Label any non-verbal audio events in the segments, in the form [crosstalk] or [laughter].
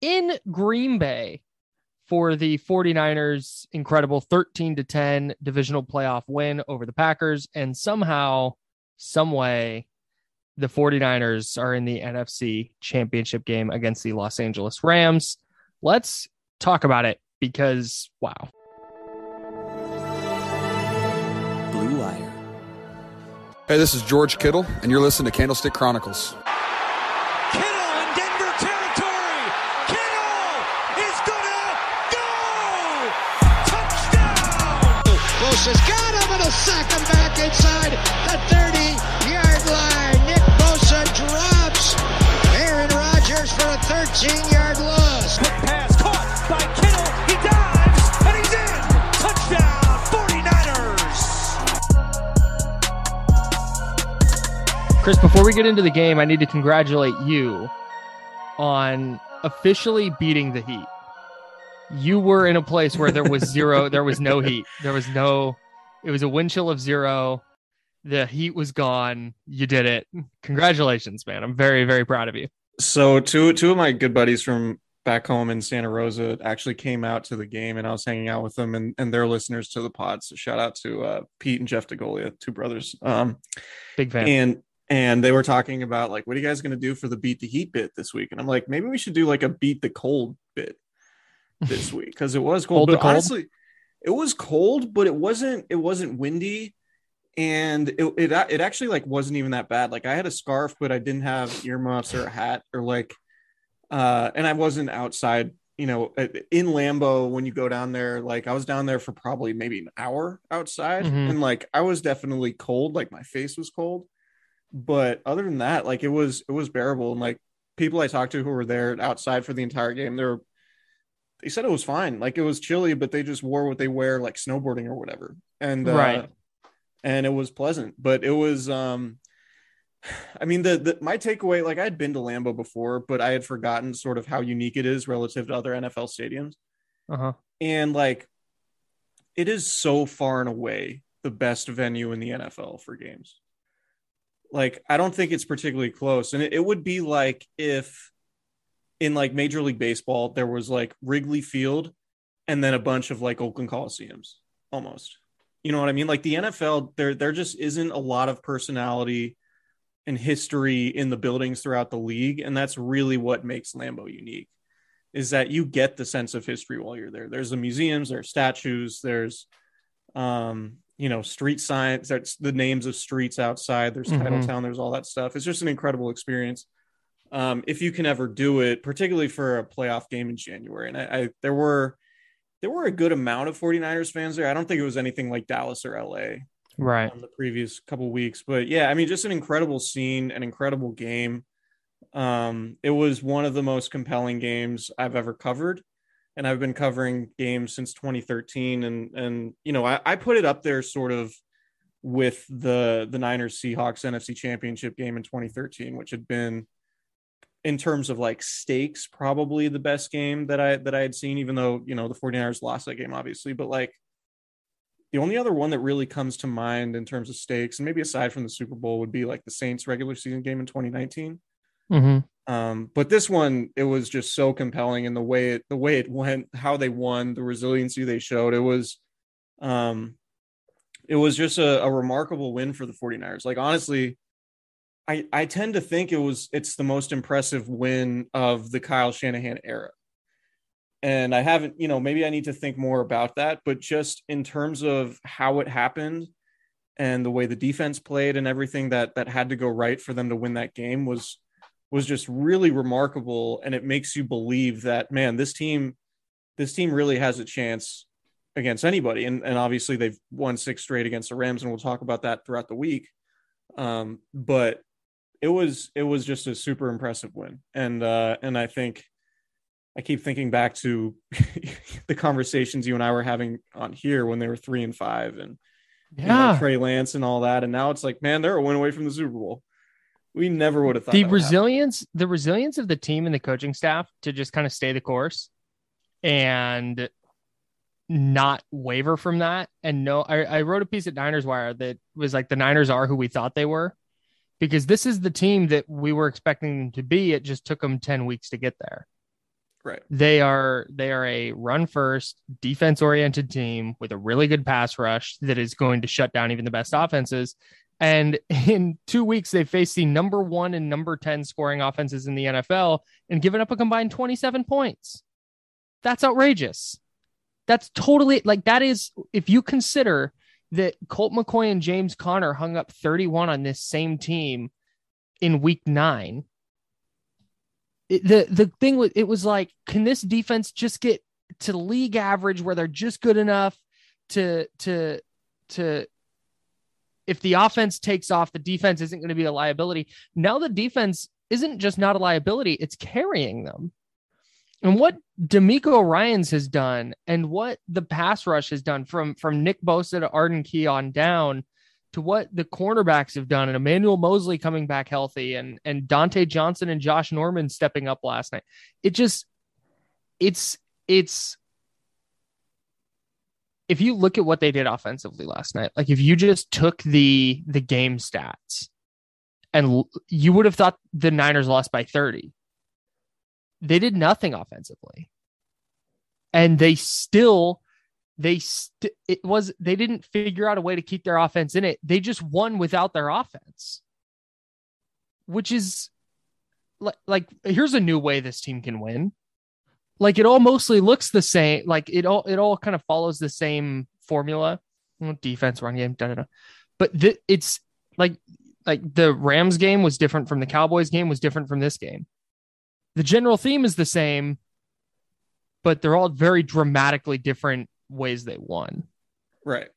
in Green Bay for the 49ers incredible 13 to 10 divisional playoff win over the Packers and somehow some way the 49ers are in the NFC championship game against the Los Angeles Rams. Let's talk about it because wow. Blue Wire. Hey, this is George Kittle, and you're listening to Candlestick Chronicles. Bosa's got him and a sack him back inside the 30-yard line. Nick Bosa drops Aaron Rodgers for a 13-yard loss. Quick pass caught by Kittle. He dives and he's in. Touchdown 49ers. Chris, before we get into the game, I need to congratulate you on officially beating the Heat. You were in a place where there was zero, there was no heat. There was no, it was a wind chill of zero. The heat was gone. You did it. Congratulations, man. I'm very, very proud of you. So two two of my good buddies from back home in Santa Rosa actually came out to the game and I was hanging out with them and, and they're listeners to the pod. So shout out to uh, Pete and Jeff DeGolia, two brothers. Um, Big fan. and and they were talking about like what are you guys gonna do for the beat the heat bit this week? And I'm like, maybe we should do like a beat the cold bit this week because it was cold. Cold but cold? honestly, it was cold, but it wasn't it wasn't windy and it, it it actually like wasn't even that bad like i had a scarf but i didn't have earmuffs or a hat or like uh and i wasn't outside you know in Lambeau when you go down there like i was down there for probably maybe an hour outside Mhm. and like i was definitely cold like my face was cold but other than that like it was it was bearable and like people i talked to who were there outside for the entire game they were they said it was fine. Like it was chilly but they just wore what they wear like snowboarding or whatever. And uh, Right. and it was pleasant but it was um [sighs] i mean the, the my takeaway like i'd been to lambeau before but i had forgotten sort of how unique it is relative to other nfl stadiums. Uh-huh. and like it is so far and away the best venue in the nfl for games. Like i don't think it's particularly close. And it, it would be like if in like major league baseball there was like wrigley field and then a bunch of like oakland coliseums almost. You know what i mean? Like the nfl there there just isn't a lot of personality and history in the buildings throughout the league and that's really what makes Lambeau unique is that you get the sense of history while you're there. There's the museums there's statues there's um you know street signs that's the names of streets outside there's Mhm. titletown there's all that stuff. It's just an incredible experience um if you can ever do it particularly for a playoff game in january and i, I there were there were a good amount of 49ers fans there i don't think it was anything like dallas or la Right. um, the previous couple weeks. But yeah, I mean, just an incredible scene, an incredible game. Um, it was one of the most compelling games I've ever covered, and I've been covering games since 2013. And and you know, I, I put it up there sort of with the the Niners Seahawks NFC Championship game in 2013, which had been in terms of like stakes probably the best game that I that I had seen even though you know the 49ers lost that game obviously but like the only other one that really comes to mind in terms of stakes, and maybe aside from the Super Bowl, would be like the Saints regular season game in 2019. Mm-hmm. Um, but this one, it was just so compelling in the way it the way it went, how they won, the resiliency they showed. It was um it was just a, a remarkable win for the 49ers. Like honestly, I I tend to think it was it's the most impressive win of the Kyle Shanahan era. And I haven't, you know, maybe I need to think more about that, but just in terms of how it happened and the way the defense played and everything that that had to go right for them to win that game was was just really remarkable. And it makes you believe that man this team this team really has a chance against anybody. And, and obviously they've won six straight against the rams and we'll talk about that throughout the week. Um, but it was it was just a super impressive win. And uh and i think i keep thinking back to [laughs] the conversations you and i were having on here when they were three and five and you know, Yeah. trey lance and all that. And now it's like man they're a win away from the super bowl. We never would have thought the that would happen. resilience the resilience of the team and the coaching staff to just kind of stay the course and not waver from that. And no I, I wrote a piece at niners wire that was like the niners are who we thought they were because this is the team that we were expecting them to be. It just took them 10 weeks to get there. Right. They are they are a run first defense oriented team with a really good pass rush that is going to shut down even the best offenses. And [laughs] in two weeks they faced the number one and number 10 scoring offenses in the nfl and given up a combined 27 points. That's outrageous. That's totally like that is if you consider that colt mccoy and james conner hung up 31 on this same team in week nine. It, the the thing was it was like can this defense just get to league average where they're just good enough to to to if the offense takes off the defense isn't going to be a liability. Now the defense isn't just not a liability it's carrying them and what DeMeco Ryans has done and what the pass rush has done from from Nick Bosa to Arden Key on down to what the cornerbacks have done and Emmanuel Moseley coming back healthy and and Dontae Johnson and Josh Norman stepping up last night. It just it's it's if you look at what they did offensively last night, like if you just took the the game stats and you would have thought the Niners lost by 30. They did nothing offensively. And they still they st- it was they didn't figure out a way to keep their offense in it. They just won without their offense. Which is like like here's a new way this team can win. Like it all mostly looks the same. Like it all it all kind of follows the same formula. Defense, run game, da da da. But th- it's like like the Rams game was different from the Cowboys game was different from this game. The general theme is the same, but they're all very dramatically different ways they won. Right.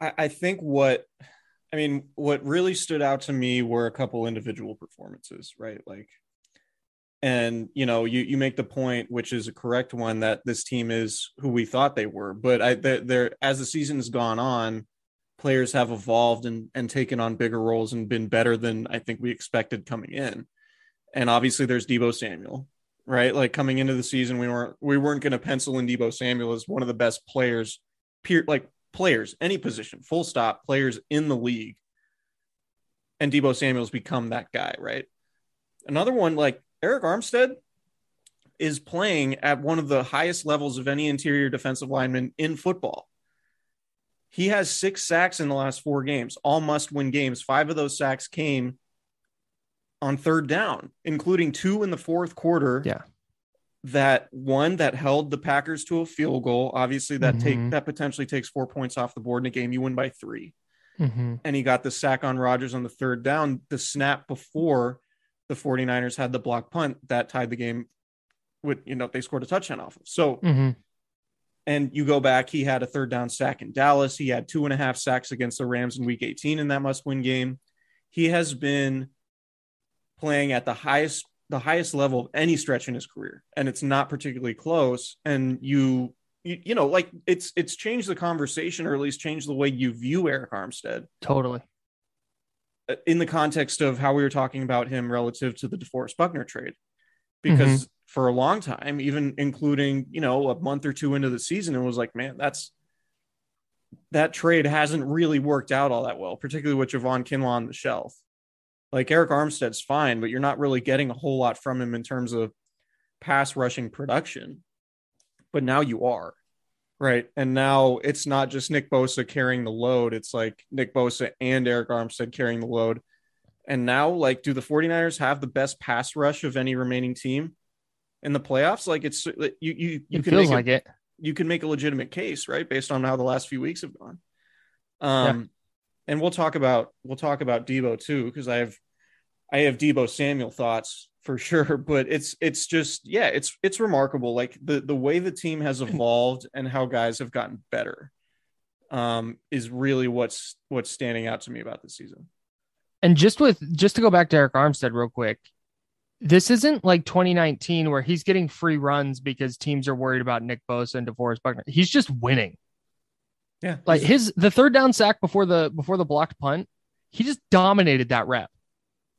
I, I think what I mean, what really stood out to me were a couple individual performances, right? Like, and you know, you you make the point, which is a correct one, that this team is who we thought they were. But I they're, they're as the season has gone on, players have evolved and and taken on bigger roles and been better than I think we expected coming in. And obviously, there's Debo Samuel, right? Like coming into the season, we weren't we weren't going to pencil in Debo Samuel as one of the best players, peer like players, any position, full stop, players in the league. And Debo Samuel's become that guy, right? Another one like Arik Armstead is playing at one of the highest levels of any interior defensive lineman in football. He has six sacks in the last four games, all must win games. Five of those sacks came on third down, including two in the fourth quarter. Yeah. That one that held the Packers to a field goal. Obviously, that Mhm. take that potentially takes four points off the board in a game. You win by three. Mm-hmm. And he got the sack on Rodgers on the third down, the snap before the 49ers had the block punt that tied the game with, you know, they scored a touchdown off of. So Mm-hmm. and you go back, he had a third down sack in Dallas. He had two and a half sacks against the Rams in week 18 in that must win game. He has been playing at the highest the highest level of any stretch in his career. And it's not particularly close. And you you, you know like it's it's changed the conversation or at least changed the way you view Arik Armstead. Totally. in the context of how we were talking about him relative to the DeForest Buckner trade. Because mm-hmm. for a long time even including you know a month or two into the season it was like man that's that trade hasn't really worked out all that well, particularly with Javon Kinlaw on the shelf. Like Arik Armstead's fine, but you're not really getting a whole lot from him in terms of pass rushing production. But now you are. Right. And now it's not just Nick Bosa carrying the load. It's like Nick Bosa and Arik Armstead carrying the load. And now, like, do the 49ers have the best pass rush of any remaining team in the playoffs? Like, it's you, you, you It can feels make like it. you can make a legitimate case, right? Based on how the last few weeks have gone. Um, and we'll talk about, we'll talk about Debo too, because I have, I have Debo Samuel thoughts for [laughs] sure, but it's, it's just, yeah, it's, it's remarkable. Like the, the way the team has [laughs] evolved and how guys have gotten better um, is really what's, what's standing out to me about this season. And just with just to go back to Arik Armstead real quick, this isn't like 2019 where he's getting free runs because teams are worried about Nick Bosa and DeForest Buckner. He's just winning. Yeah. Like his the third down sack before the before the blocked punt, he just dominated that rep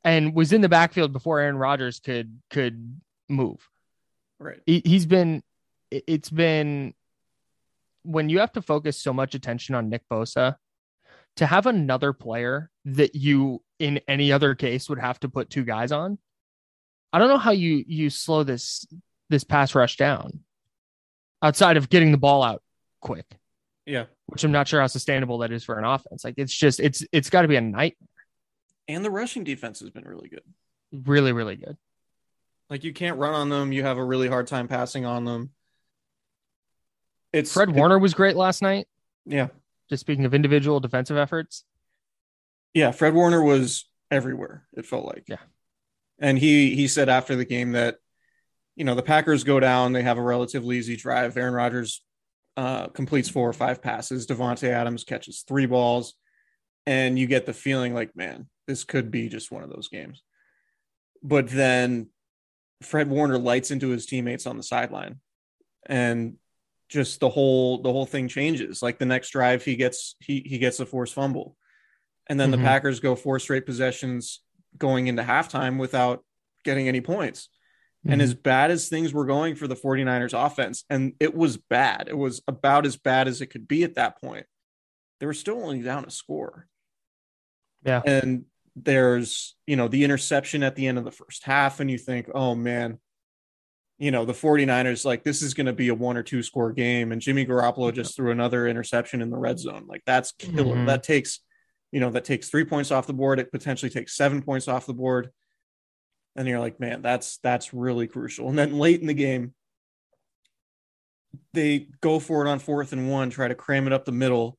and was in the backfield before Aaron Rodgers could could move. right. He, he's been it- it's been when you have to focus so much attention on Nick Bosa to have another player that you in any other case would have to put two guys on. I don't know how you you slow this this pass rush down outside of getting the ball out quick, Yeah. Which I'm not sure how sustainable that is for an offense. Like it's just it's it's got to be a nightmare. And the rushing defense has been really good. really really good. Like you can't run on them. You have a really hard time passing on them. It's Fred it- Warner was great last night. yeah. Just speaking of individual defensive efforts, Yeah, Fred Warner was everywhere. It felt like. Yeah. And he he said after the game that you know the Packers go down, they have a relatively easy drive. Aaron Rodgers uh, completes four or five passes. Davante Adams catches three balls, and you get the feeling like, man, this could be just one of those games. But then Fred Warner lights into his teammates on the sideline, and just the whole the whole thing changes. Like the next drive, he gets he he gets a forced fumble and then Mhm. the Packers go four straight possessions going into halftime without getting any points. And as bad as things were going for the 49ers offense, and it was bad, it was about as bad as it could be at that point, they were still only down a score. Yeah. And there's, you know, the interception at the end of the first half, and you think, oh man, you know, the 49ers, like this is going to be a one or two score game. And Jimmy Garoppolo just threw another interception in the red zone. Like that's killer. Mhm. That takes, you know, that takes three points off the board. It potentially takes seven points off the board. And you're like, man, that's that's really crucial. And then late in the game, they go for it on fourth and one, try to cram it up the middle.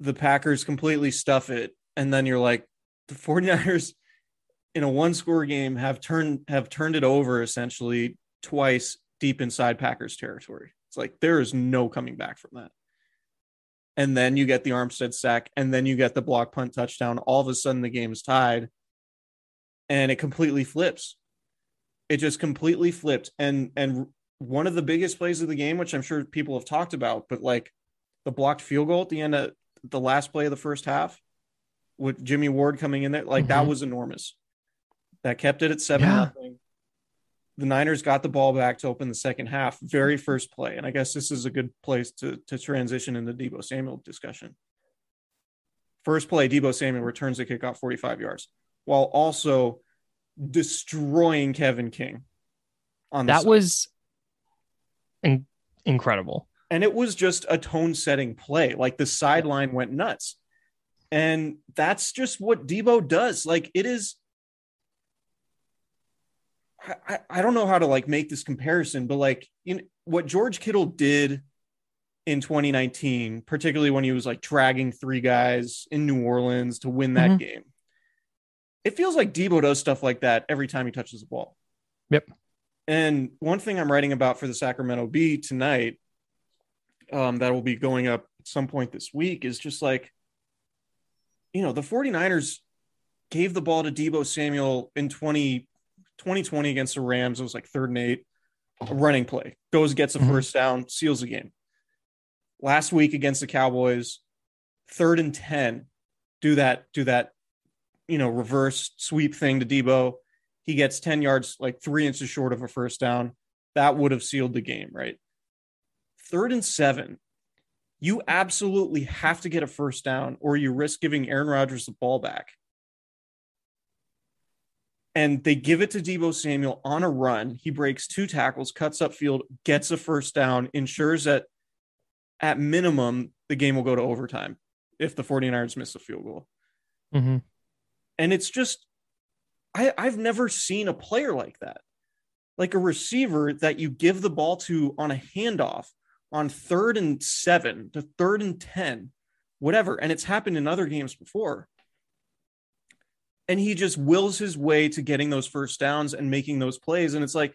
The Packers completely stuff it. And then you're like, the 49ers in a one score game have turned have turned it over essentially twice deep inside Packers territory. It's like there is no coming back from that. And then you get the Armstead sack, and then you get the block punt touchdown. All of a sudden, the game is tied, and it completely flips. It just completely flipped. And and one of the biggest plays of the game, which I'm sure people have talked about, but like the blocked field goal at the end of the last play of the first half, with Jimmy Ward coming in there, like that Mhm. was enormous. That kept it at seven Yeah. nothing. The Niners got the ball back to open the second half, very first play. And I guess this is a good place to, to transition into Debo Samuel discussion. First play, Debo Samuel returns the kickoff 45 yards while also destroying Kevin King. On that side. was in- incredible. and it was just a tone setting play. Like the sideline went nuts. And that's just what Debo does. Like it is. I, I- don't know how to like make this comparison, but like you know, what George Kittle did in 2019, particularly when he was like dragging three guys in New Orleans to win that Mhm. game. It feels like Debo does stuff like that every time he touches the ball. Yep. And one thing I'm writing about for the Sacramento Bee tonight um, that will be going up at some point this week is just like, you know, the 49ers gave the ball to Debo Samuel in 20, 2020 against the Rams. It was like third and eight, a running play, goes, gets a Mhm. first down, seals the game. Last week against the Cowboys, third and 10, do that, do that, you know, reverse sweep thing to Debo. He gets 10 yards, like three inches short of a first down. That would have sealed the game, right? third and seven, You absolutely have to get a first down, or you risk giving Aaron Rodgers the ball back. And they give it to Debo Samuel on a run. He breaks two tackles, cuts upfield, gets a first down, ensures that at minimum the game will go to overtime if the 49ers miss a field goal. Mm-hmm. And it's just, I, I've never seen a player like that. Like a receiver that you give the ball to on a handoff on third and seven to third and 10, whatever. And it's happened in other games before. And he just wills his way to getting those first downs and making those plays. And it's like,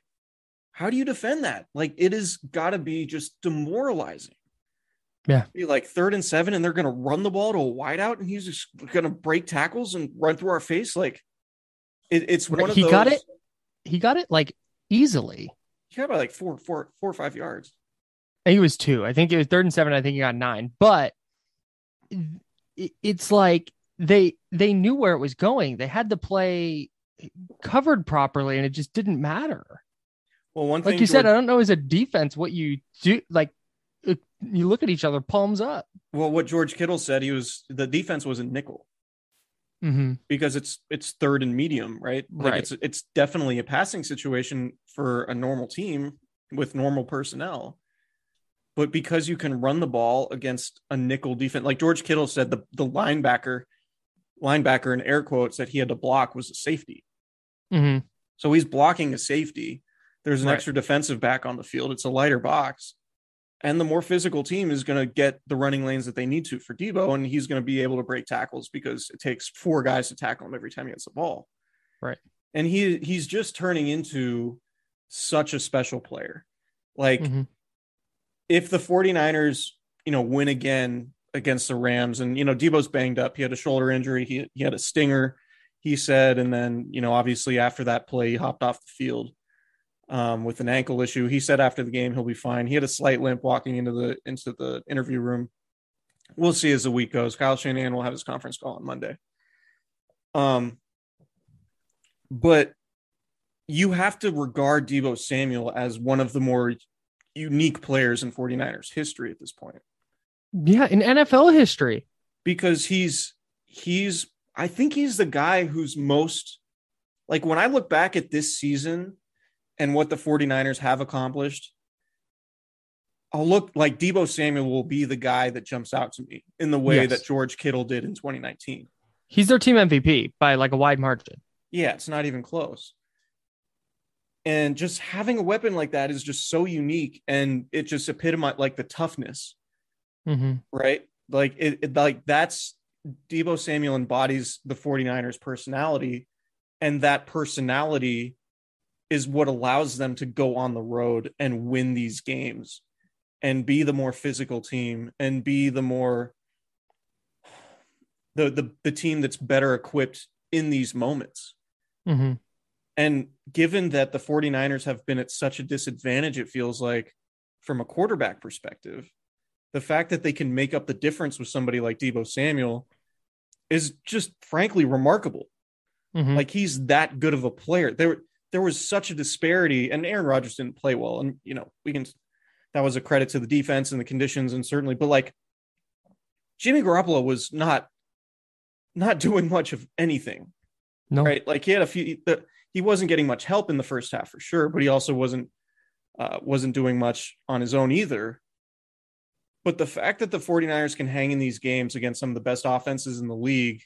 how do you defend that? Like, it has got to be just demoralizing. Yeah. Be like third and seven, and they're going to run the ball to a wideout, and he's just going to break tackles and run through our face. Like, it, it's one of he those. got it. He got it like easily. He got about like four, four, four or five yards. It was two. I think it was third and seven. I think he got nine. But it- it's like they they knew where it was going. They had the play covered properly, and it just didn't matter. Well, one thing Like you said, I don't know as a defense what you do. Like you look at each other, palms up. well, what George Kittle said, he was the defense was a nickel Mm-hmm. because it's it's third and medium, right? Like Right. it's it's definitely a passing situation for a normal team with normal personnel. But because you can run the ball against a nickel defense, like George Kittle said, the the linebacker, linebacker in air quotes that he had to block was a safety. Mm-hmm. So he's blocking a safety. There's an Right. extra defensive back on the field. It's a lighter box. And the more physical team is going to get the running lanes that they need to for Debo, and he's going to be able to break tackles because it takes four guys to tackle him every time he gets the ball. Right. And he he's just turning into such a special player. Like Mhm. if the 49ers, you know, win again against the Rams, and you know, Debo's banged up. He had a shoulder injury, he he had a stinger, he said, and then you know, obviously after that play, he hopped off the field um, with an ankle issue. He said after the game he'll be fine. He had a slight limp walking into the into the interview room. We'll see as the week goes. Kyle Shanahan will have his conference call on Monday. Um, but you have to regard Debo Samuel as one of the more unique players in 49ers history at this point Yeah, in NFL history. because he's he's I think he's the guy who's most like when I look back at this season and what the 49ers have accomplished I'll look like Debo Samuel will be the guy that jumps out to me in the way Yes. that George Kittle did in 2019. He's their team MVP by like a wide margin. Yeah, it's not even close. And just having a weapon like that is just so unique and it just epitomizes like the toughness Mm-hmm. right? Like it, it like that's Debo Samuel embodies the 49ers personality and that personality is what allows them to go on the road and win these games and be the more physical team and be the more the the, the team that's better equipped in these moments. Mm-hmm. And given that the 49ers have been at such a disadvantage, it feels like from a quarterback perspective, the fact that they can make up the difference with somebody like Debo Samuel is just frankly remarkable. Mm-hmm. Like he's that good of a player. There, there was such a disparity, and Aaron Rodgers didn't play well. And you know, we can that was a credit to the defense and the conditions, and certainly, but like Jimmy Garoppolo was not not [laughs] doing much of anything no. right? Like he had a few. The, he wasn't getting much help in the first half for sure, but he also wasn't uh, wasn't doing much on his own either. But the fact that the 49ers can hang in these games against some of the best offenses in the league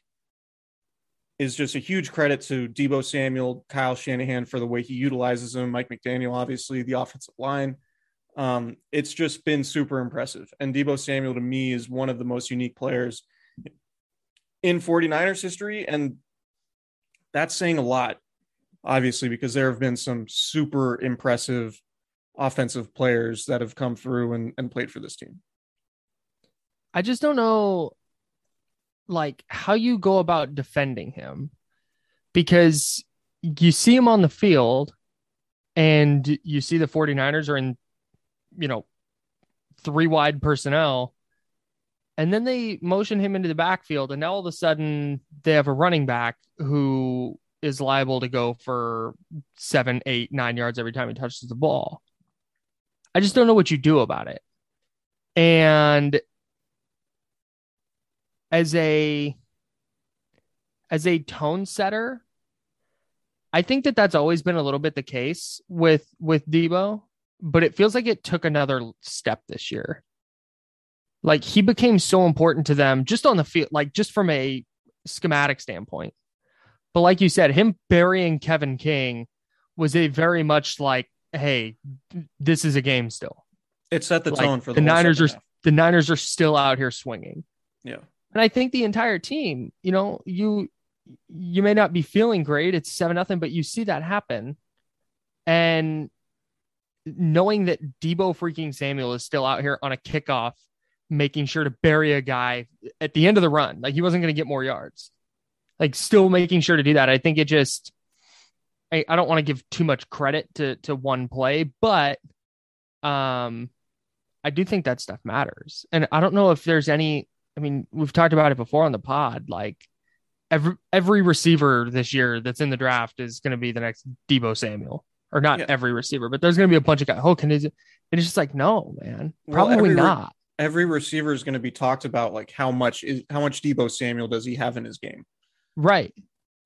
is just a huge credit to Debo Samuel, Kyle Shanahan for the way he utilizes them, Mike McDaniel, obviously, the offensive line. Um, it's just been super impressive. And Debo Samuel, to me, is one of the most unique players in 49ers history. And that's saying a lot, obviously, because there have been some super impressive offensive players that have come through and, and played for this team. I just don't know like how you go about defending him because you see him on the field and you see the 49ers are in you know three wide personnel and then they motion him into the backfield and now all of a sudden they have a running back who is liable to go for seven eight nine yards every time he touches the ball. I just don't know what you do about it. And as a as a tone setter, I think that that's always been a little bit the case with with Debo, but it feels like it took another step this year. Like he became so important to them just on the field, like just from a schematic standpoint. But like you said, him burying Kevin King was a very much like, hey, this is a game still. It set the Like, tone for the the, Niners are half. the Niners are still out here swinging. Yeah. And I think the entire team, you know, you you may not be feeling great. It's seven nothing, but you see that happen. And knowing that Debo freaking Samuel is still out here on a kickoff, making sure to bury a guy at the end of the run, like he wasn't going to get more yards, like still making sure to do that. I think it just, I, I don't want to give too much credit to to one play, but um, I do think that stuff matters. And I don't know if there's any. I mean, we've talked about it before on the pod. Like every every receiver this year that's in the draft is going to be the next Debo Samuel, or not Yeah. every receiver, but there's going to be a bunch of guys. Oh, can it? And it's just like, no, man, Well, probably every not. Every receiver is going to be talked about, like how much is how much Debo Samuel does he have in his game? right.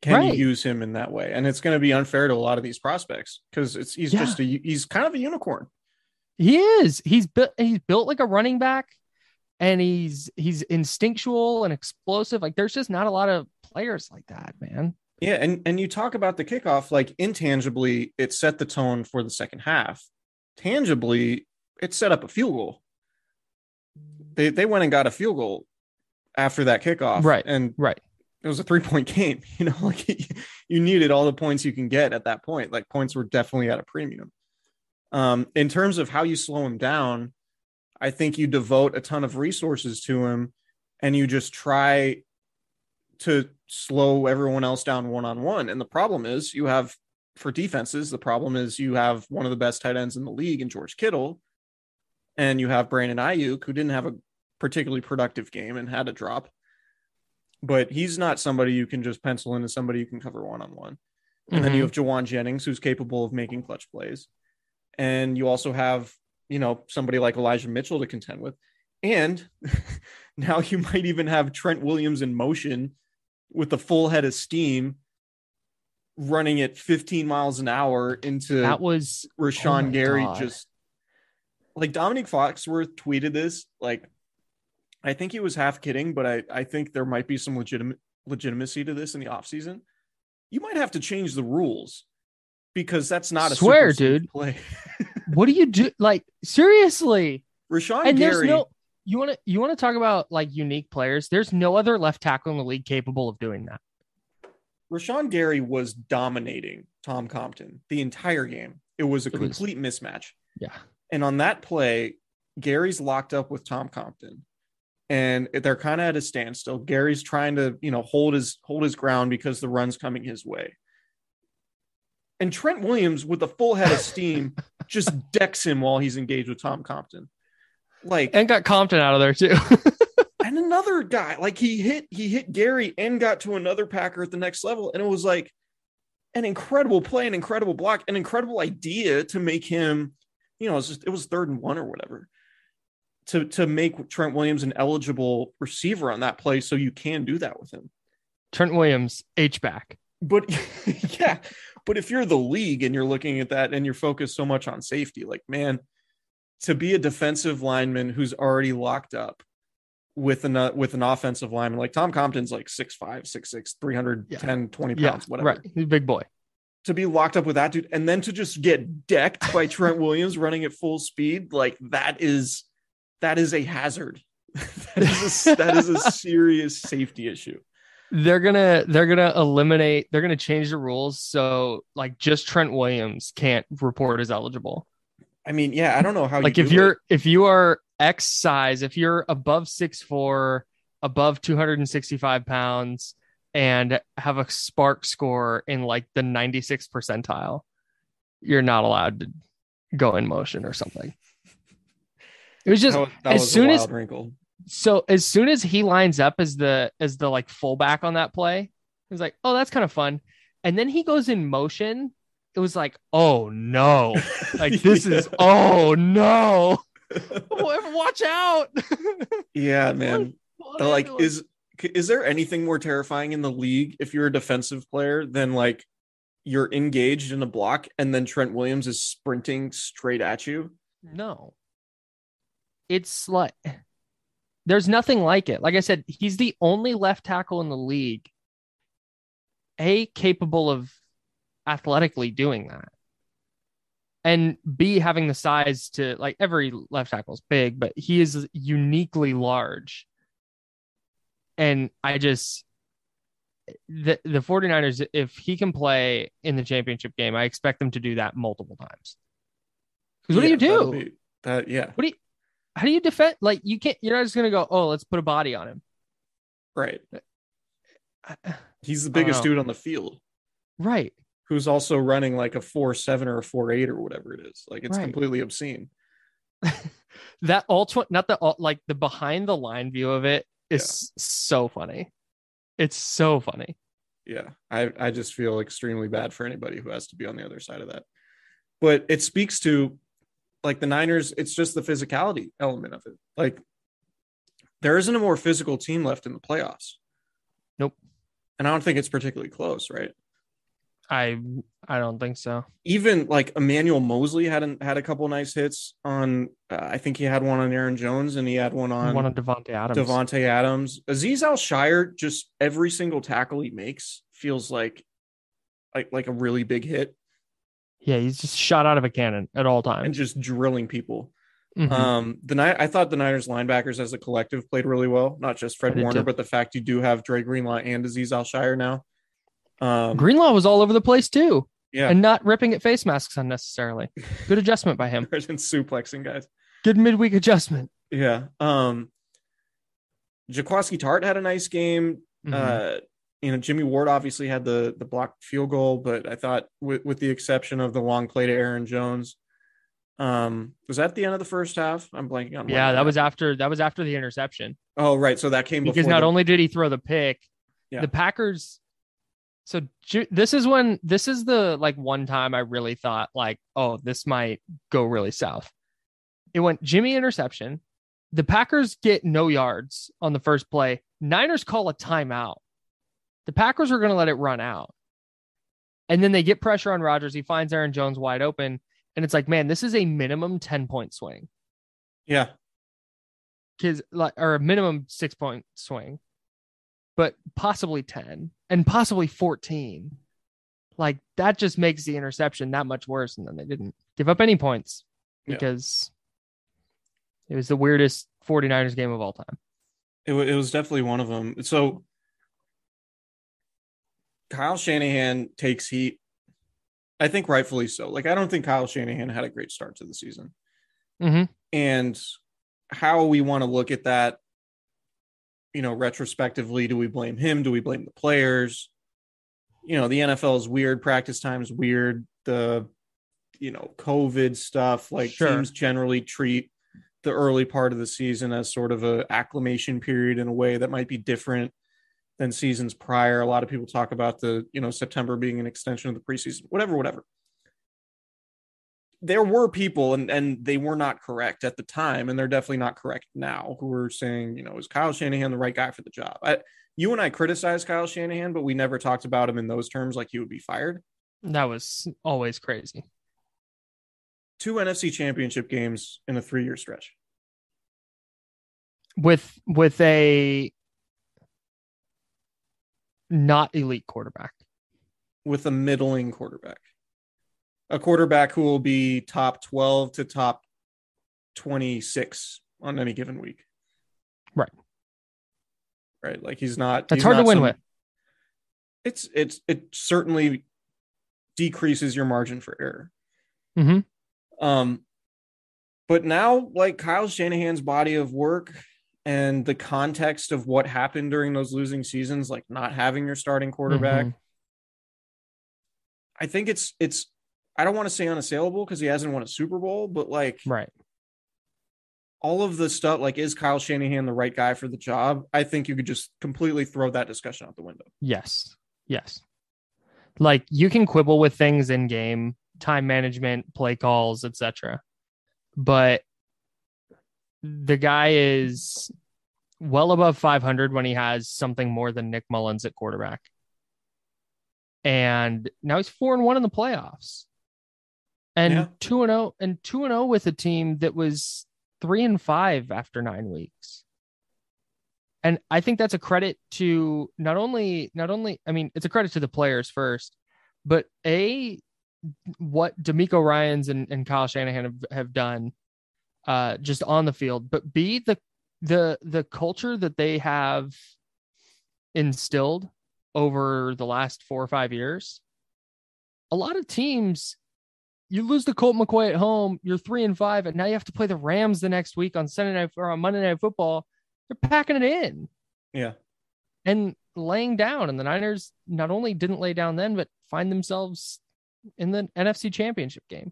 Can Right. you use him in that way? And it's going to be unfair to a lot of these prospects because it's he's Yeah. just a he's kind of a unicorn. He is. He's built. He's built like a running back, and he's he's instinctual and explosive. Like there's just not a lot of players like that, man. Yeah, and and you talk about the kickoff like intangibly, it set the tone for the second half. Tangibly, it set up a field goal. They they went and got a field goal after that kickoff, Right. And Right. it was a three point [laughs] game. You know, like [laughs] you needed all the points you can get at that point. Like points were definitely at a premium. Um, in terms of how you slow him down, I think you devote a ton of resources to him and you just try to slow everyone else down one on one. And the problem is you have for defenses, the problem is you have one of the best tight ends in the league in George Kittle, and you have Brandon Aiyuk, who didn't have a particularly productive game and had a drop. But he's not somebody you can just pencil in as somebody you can cover one on one. And then you mm-hmm. have Jauan Jennings, who's capable of making clutch plays. And you also have, you know, somebody like Elijah Mitchell to contend with. And [laughs] now you might even have Trent Williams in motion with a full head of steam running at 15 miles an hour into that was Rashan oh Gary God. just like Domonique Foxworth tweeted this like I think he was half kidding but I I think there might be some legitimate legitimacy to this in the offseason. You might have to change the rules because that's not a Swear, dude. play. [laughs] what do you do? Like seriously, Rashan and there's Gary no. You want to you want to talk about like unique players? There's no other left tackle in the league capable of doing that. Rashan Gary was dominating Tom Compton the entire game. It was a It was- complete mismatch. Yeah. And on that play, Gary's locked up with Tom Compton. And they're kind of at a standstill. Gary's trying to, you know, hold his hold his ground because the run's coming his way. And Trent Williams with a full head of steam [laughs] just decks him while he's engaged with Tom Compton. Like And got Compton out of there too. [laughs] and another guy like he hit he hit Gary and got to another Packer at the next level and it was like an incredible play an incredible block an incredible idea to make him you know it's just it was third and one or whatever to to make Trent Williams an eligible receiver on that play so you can do that with him Trent Williams, H back. but [laughs] yeah but if you're the league and you're looking at that and you're focused so much on safety like man to be a defensive lineman who's already locked up with an uh, with an offensive lineman like Tom Compton's like 6'5 6'6 310 20 pounds Yeah, whatever right. He's a big boy. to be locked up with that dude and then to just get decked by [laughs] Trent Williams running at full speed like that is that is a hazard [laughs] that is a, that is a serious safety issue They're gonna they're gonna eliminate. They're gonna change the rules so like just Trent Williams can't report as eligible. I mean yeah I don't know how like you if you're it. if you are X size, if you're above six four, above two hundred and sixty five pounds, and have a SPARQ score in like the ninety six percentile, you're not allowed to go in motion or something. It was just that, was- that as was soon as wrinkle so as soon as he lines up as the as the like fullback on that play, he's like, oh, that's kind of fun. And then he goes in motion. It was like, oh no, [laughs] like this is oh no, [laughs] watch out. yeah [laughs] man What like is is there anything more terrifying in the league if you're a defensive player than like you're engaged in a block and then Trent Williams is sprinting straight at you? No. It's like there's nothing like it. Like I said, he's the only left tackle in the league, A, capable of athletically doing that. And B, having the size to like every left tackle is big, but he is uniquely large. And I just, the, the 49ers, if he can play in the championship game, I expect them to do that multiple times. Because what Yeah, do you do? be- that yeah, What do you? How do you defend? Like you can't. You're not just gonna go. Oh, let's put a body on him. right. He's the biggest dude on the field Right. who's also running like a four seven or a four eight or whatever it is. Like it's Right. completely obscene. [laughs] That ultimate, not the ult- like the behind the line view of it is so funny. It's so funny. Yeah, I I just feel extremely bad for anybody who has to be on the other side of that. But it speaks to like the Niners, it's just the physicality element of it. Like there isn't a more physical team left in the playoffs. Nope. And I don't think it's particularly close, right? I I don't think so. Even like Emmanuel Moseley hadn't had a couple nice hits on. Uh, I think he had one on Aaron Jones and he had one on One of Davante Adams. Davante Adams. Azeez Al-Shaair, just every single tackle he makes feels like like like a really big hit Yeah, he's just shot out of a cannon at all times and just drilling people. Mhm. Um, the night I thought the Niners linebackers as a collective played really well. Not just Fred Warner, too. but the fact you do have Dre Greenlaw and Aziz Al Shire now. Um, Greenlaw was all over the place too, yeah, and not ripping at face masks unnecessarily. Good [laughs] adjustment by him. and suplexing guys. Good midweek adjustment. Yeah. Um, Jaquiski Tartt had a nice game. Mhm. Uh, you know, Jimmy Ward obviously had the the blocked field goal, but I thought with with the exception of the long play to Aaron Jones, um, was that the end of the first half? I'm blanking on. yeah, that was after that was after the interception. Oh, right. So that came because not the- only did he throw the pick, Yeah. the Packers. So this is when this is the like one time I really thought like, oh, this might go really south. It went Jimmy interception. The Packers get no yards on the first play. Niners call a timeout. The Packers are going to let it run out. And then they get pressure on Rodgers. He finds Aaron Jones wide open. And it's like, man, this is a minimum 10 point swing yeah, because like or a minimum six point swing, but possibly 10 and possibly 14. Like that just makes the interception that much worse. And then they didn't give up any points Yeah. because it was the weirdest 49ers game of all time. it, wa- it was definitely one of them. So Kyle Shanahan takes heat. I think rightfully so. Like I don't think Kyle Shanahan had a great start to the season. Mm-hmm. and how we want to look at that you know retrospectively do we blame him do we blame the players you know the nfl is weird practice time is weird the you know covid stuff like Sure. teams generally treat the early part of the season as sort of a acclimation period in a way that might be different than seasons prior. A lot of people talk about the you know september being an extension of the preseason whatever whatever. There were people and and they were not correct at the time and they're definitely not correct now who were saying you know is kyle shanahan the right guy for the job? I, you and i criticized kyle shanahan but we never talked about him in those terms like he would be fired. That was always crazy. two nfc championship games in a three-year stretch. With with a not elite quarterback. with a middling quarterback a quarterback who will be top 12 to top 26 on any given week Right. right like he's not That's he's hard to win some- with. it's it's it certainly decreases your margin for error. Mhm. Um, but now like Kyle Shanahan's body of work and the context of what happened during those losing seasons, like not having your starting quarterback, Mhm. I think it's it's I don't want to say unassailable because he hasn't won a Super Bowl, but like Right. all of the stuff, like is Kyle Shanahan the right guy for the job? I think you could just completely throw that discussion out the window. Yes. Yes. Like you can quibble with things in game, time management, play calls, etc. But the guy is well above 500 when he has something more than Nick Mullens at quarterback. And now he's 4 and 1 in the playoffs. And Yeah. 2 and 0 and 2 and 0 with a team that was 3 and 5 after 9 weeks. And I think that's a credit to not only not only I mean it's a credit to the players first, but a what DeMeco Ryans and, and Kyle Shanahan have, have done uh just on the field, but B the the the culture that they have instilled over the last four or five years. A lot of teams, you lose to Colt McCoy at home, you're three and five, and now you have to play the Rams the next week on Sunday night or on Monday night football. They're packing it in Yeah. and laying down. And the Niners not only didn't lay down then, but find themselves in the NFC championship game.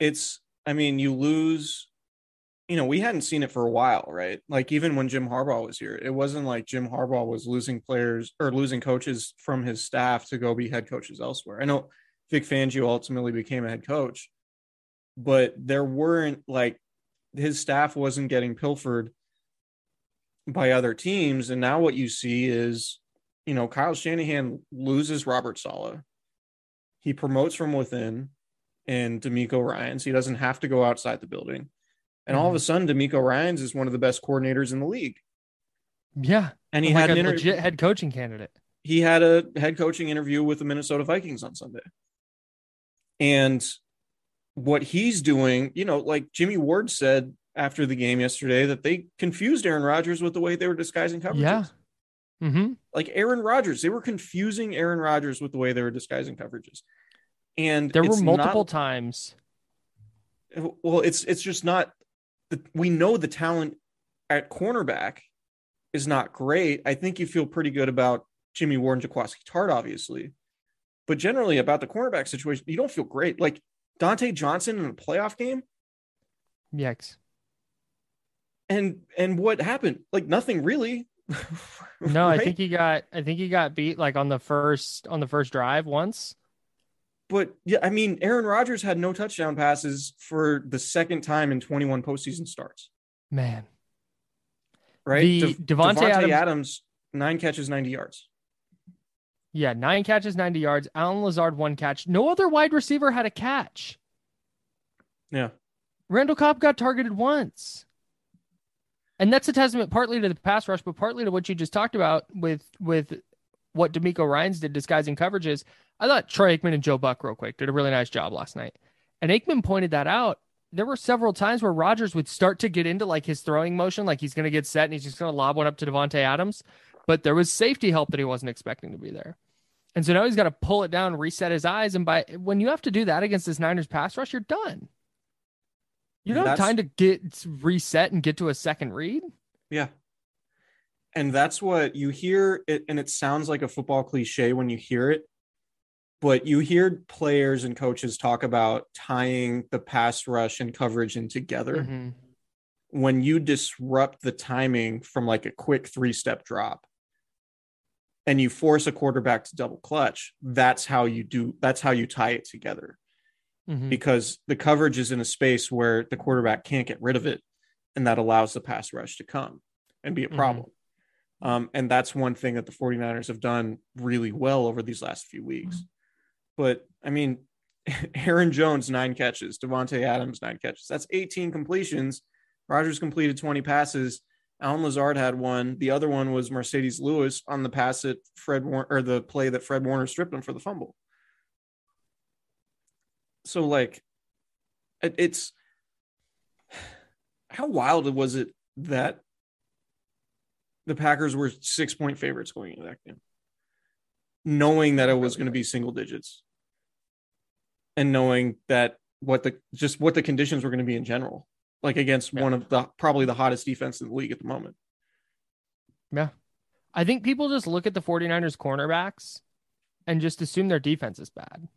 It's I mean, you lose you know, we hadn't seen it for a while, right? Like even when Jim Harbaugh was here, it wasn't like Jim Harbaugh was losing players or losing coaches from his staff to go be head coaches elsewhere. I know Vic Fangio ultimately became a head coach, but there weren't like his staff wasn't getting pilfered by other teams. And now what you see is, you know, Kyle Shanahan loses Robert Saleh. He promotes from within and DeMeco Ryans. He doesn't have to go outside the building. And all of a sudden, DeMeco Ryans is one of the best coordinators in the league. Yeah. And he like had a an inter- legit head coaching candidate. he had a head coaching interview with the Minnesota Vikings on Sunday. And what he's doing, you know, like Jimmy Ward said after the game yesterday, that they confused Aaron Rodgers with the way they were disguising coverages. Yeah. Mm-hmm. Like Aaron Rodgers, they were confusing Aaron Rodgers with the way they were disguising coverages. And There were multiple not- times. well, it's it's just not. The, we know the talent at cornerback is not great. I think you feel pretty good about Jimmy Ward and Jaquiski Tartt, obviously, but generally about the cornerback situation, you don't feel great. Like Dontae Johnson in a playoff game, Yikes. and and what happened? Like nothing really. No, I [laughs] think he got I think he got beat like on the first on the first drive once. But yeah, I mean, Aaron Rodgers had no touchdown passes for the second time in 21 postseason starts. Man. Right? The De- Davante Davante Adams- Adams, nine catches, 90 yards. Yeah, nine catches, 90 yards. Allen Lazard, one catch. No other wide receiver had a catch. Yeah. Randall Cobb got targeted once. And that's a testament partly to the pass rush, but partly to what you just talked about with with what DeMeco Ryans did disguising coverages. I thought Troy Aikman and Joe Buck, real quick, did a really nice job last night. And Aikman pointed that out. There were several times where Rodgers would start to get into like his throwing motion, like he's going to get set and he's just going to lob one up to Davante Adams. But there was safety help that he wasn't expecting to be there. And so now he's got to pull it down, reset his eyes. And by when you have to do that against this Niners pass rush, you're done. You don't have time to get reset and get to a second read. Yeah. And that's what you hear it and it sounds like a football cliche when you hear it. But you hear players and coaches talk about tying the pass rush and coverage in together. Mhm. When you disrupt the timing from like a quick three step drop and you force a quarterback to double clutch, that's how you do that's how you tie it together. Mhm. because the coverage is in a space where the quarterback can't get rid of it and that allows the pass rush to come and be a Mhm. problem um, and that's one thing that the 49ers have done really well over these last few weeks but i mean [laughs] aaron jones nine catches. Davante adams nine catches. That's 18 completions. Rodgers completed 20 passes. Allen lazard had one. The other one was Marcedes lewis on the pass that fred War- or the play that fred warner stripped him for the fumble. So like it, it's how wild was it that the Packers were six point favorites going into that game, knowing that it was going to be single digits, and knowing that what the just what the conditions were going to be in general, like against Yeah. one of the probably the hottest defense in the league at the moment. Yeah. I think people just look at the 49ers cornerbacks and just assume their defense is bad.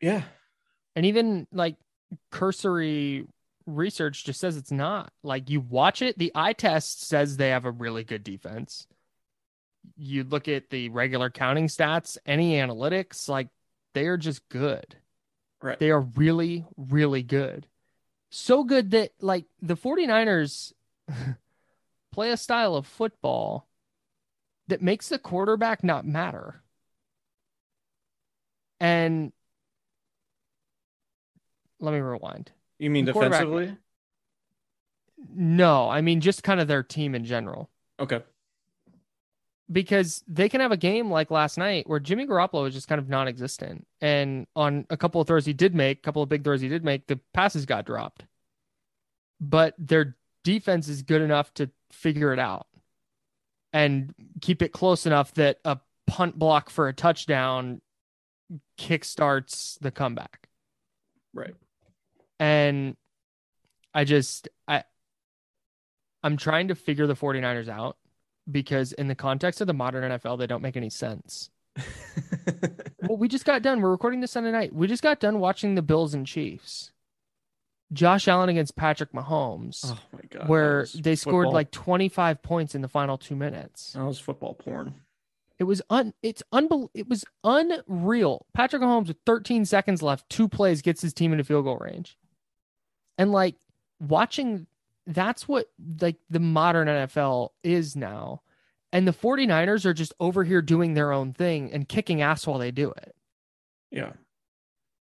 Yeah, And even like cursory research just says it's not. Like you watch it, the eye test says they have a really good defense. You look at the regular counting stats, any analytics, like they are just good. right. They are really, really good. So good that like the 49ers [laughs] play a style of football that makes the quarterback not matter. And let me rewind. You mean the defensively? No, I mean just kind of their team in general. Okay. Because they can have a game like last night where Jimmy Garoppolo was just kind of non-existent, and on a couple of throws he did make, a couple of big throws he did make, the passes got dropped. But their defense is good enough to figure it out and keep it close enough that a punt block for a touchdown kickstarts the comeback. Right. And I just I I'm trying to figure the 49ers out because in the context of the modern NFL they don't make any sense. [laughs] Well, we just got done. We're recording this Sunday night. We just got done watching the Bills and Chiefs. Josh Allen against Patrick Mahomes, oh my god. where they scored football- like 25 points in the final 2 minutes. that was football porn. It was un it's unbel it was unreal. Patrick Mahomes with 13 seconds left, two plays gets his team into field goal range. And like watching that's what like the modern NFL is now. And the 49ers are just over here doing their own thing and kicking ass while they do it. Yeah.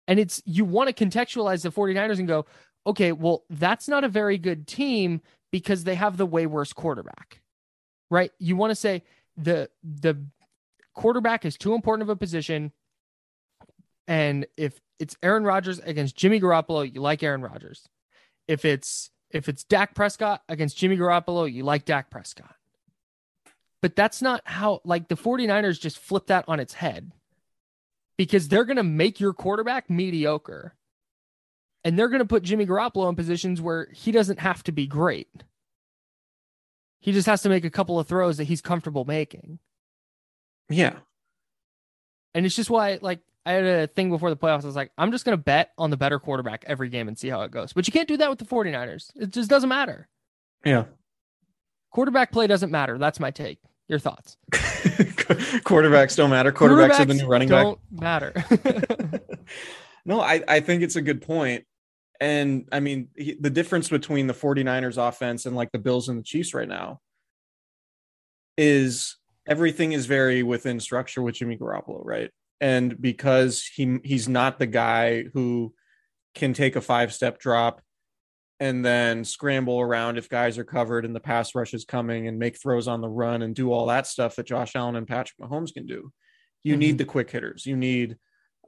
And it's you want to contextualize the 49ers and go, okay, well, that's not a very good team because they have the way worse quarterback. Right? You want to say the the quarterback is too important of a position. And if it's Aaron Rodgers against Jimmy Garoppolo, you like Aaron Rodgers. If it's if it's Dak Prescott against Jimmy Garoppolo, you like Dak Prescott. But that's not how like the 49ers just flip that on its head because they're going to make your quarterback mediocre. And they're going to put Jimmy Garoppolo in positions where he doesn't have to be great. He just has to make a couple of throws that he's comfortable making. Yeah. And it's just why, like, I had a thing before the playoffs. I was like, I'm just going to bet on the better quarterback every game and see how it goes. But you can't do that with the 49ers. It just doesn't matter. Yeah. Quarterback play doesn't matter. That's my take. Your thoughts? [laughs] Quarterbacks don't matter. Quarterbacks, are the new running back. don't matter. [laughs] [laughs] No, I, I think it's a good point. And I mean, he, the difference between the 49ers offense and like the Bills and the Chiefs right now is everything is very within structure with Jimmy Garoppolo, right? And because he he's not the guy who can take a five step drop and then scramble around if guys are covered and the pass rush is coming and make throws on the run and do all that stuff that Josh Allen and Patrick Mahomes can do. You Mhm. need the quick hitters. You need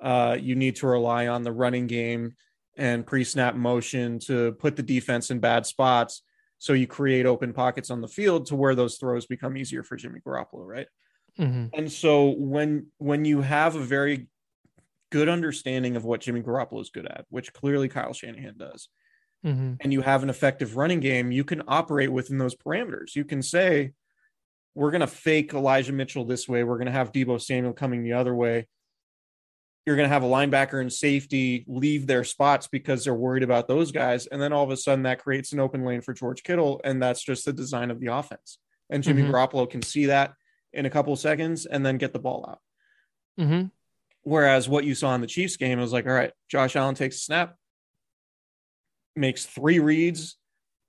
uh, you need to rely on the running game and pre-snap motion to put the defense in bad spots so you create open pockets on the field to where those throws become easier for Jimmy Garoppolo, right? Mhm. And so when when you have a very good understanding of what Jimmy Garoppolo is good at, which clearly Kyle Shanahan does, Mhm. and you have an effective running game, you can operate within those parameters. You can say, we're going to fake Elijah Mitchell this way. We're going to have Deebo Samuel coming the other way. You're going to have a linebacker and safety leave their spots because they're worried about those guys. And then all of a sudden that creates an open lane for George Kittle. And that's just the design of the offense. And Jimmy Mhm. Garoppolo can see that in a couple of seconds and then get the ball out. Mm-hmm. Whereas what you saw in the Chiefs game was like, all right, Josh Allen takes a snap, makes three reads.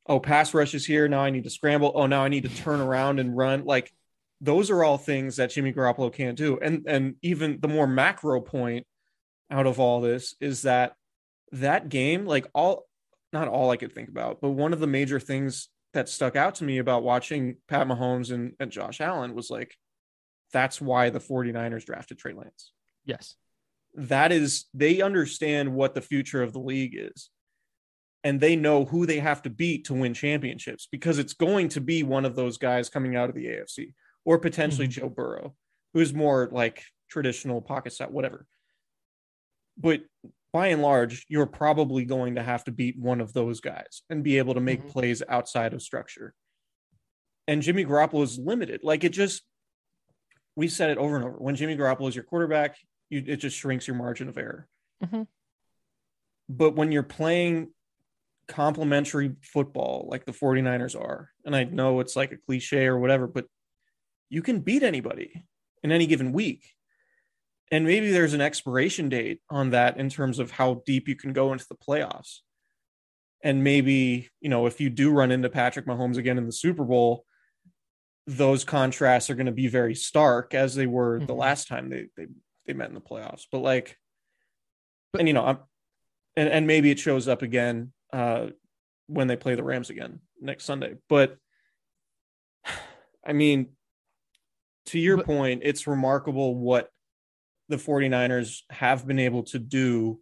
Oh, pass rush is here. Now I need to scramble. Oh, now I need to turn around and run. Like those are all things that Jimmy Garoppolo can't do. And and even the more macro point out of all this is that that game, like all not all I could think about, but one of the major things that stuck out to me about watching Pat Mahomes and, and Josh Allen was like, that's why the 49ers drafted Trey Lance. Yes. that is they understand what the future of the league is. And they know who they have to beat to win championships because it's going to be one of those guys coming out of the AFC or potentially mm-hmm. Joe Burrow who's more like traditional pocket set whatever. But by and large you're probably going to have to beat one of those guys and be able to make Mhm. plays outside of structure and Jimmy Garoppolo is limited like it just we said it over and over when Jimmy Garoppolo is your quarterback you, it just shrinks your margin of error. Mhm. But when you're playing complementary football like the 49ers are, and I know it's like a cliche or whatever, but you can beat anybody in any given week. And maybe there's an expiration date on that in terms of how deep you can go into the playoffs. And maybe, you know, if you do run into Patrick Mahomes again in the Super Bowl, those contrasts are going to be very stark as they were the Mhm. last time they, they they met in the playoffs. But like, But- and you know, I'm, and and maybe it shows up again uh, when they play the Rams again next Sunday. But [sighs] I mean, to your But- point, it's remarkable what the 49ers have been able to do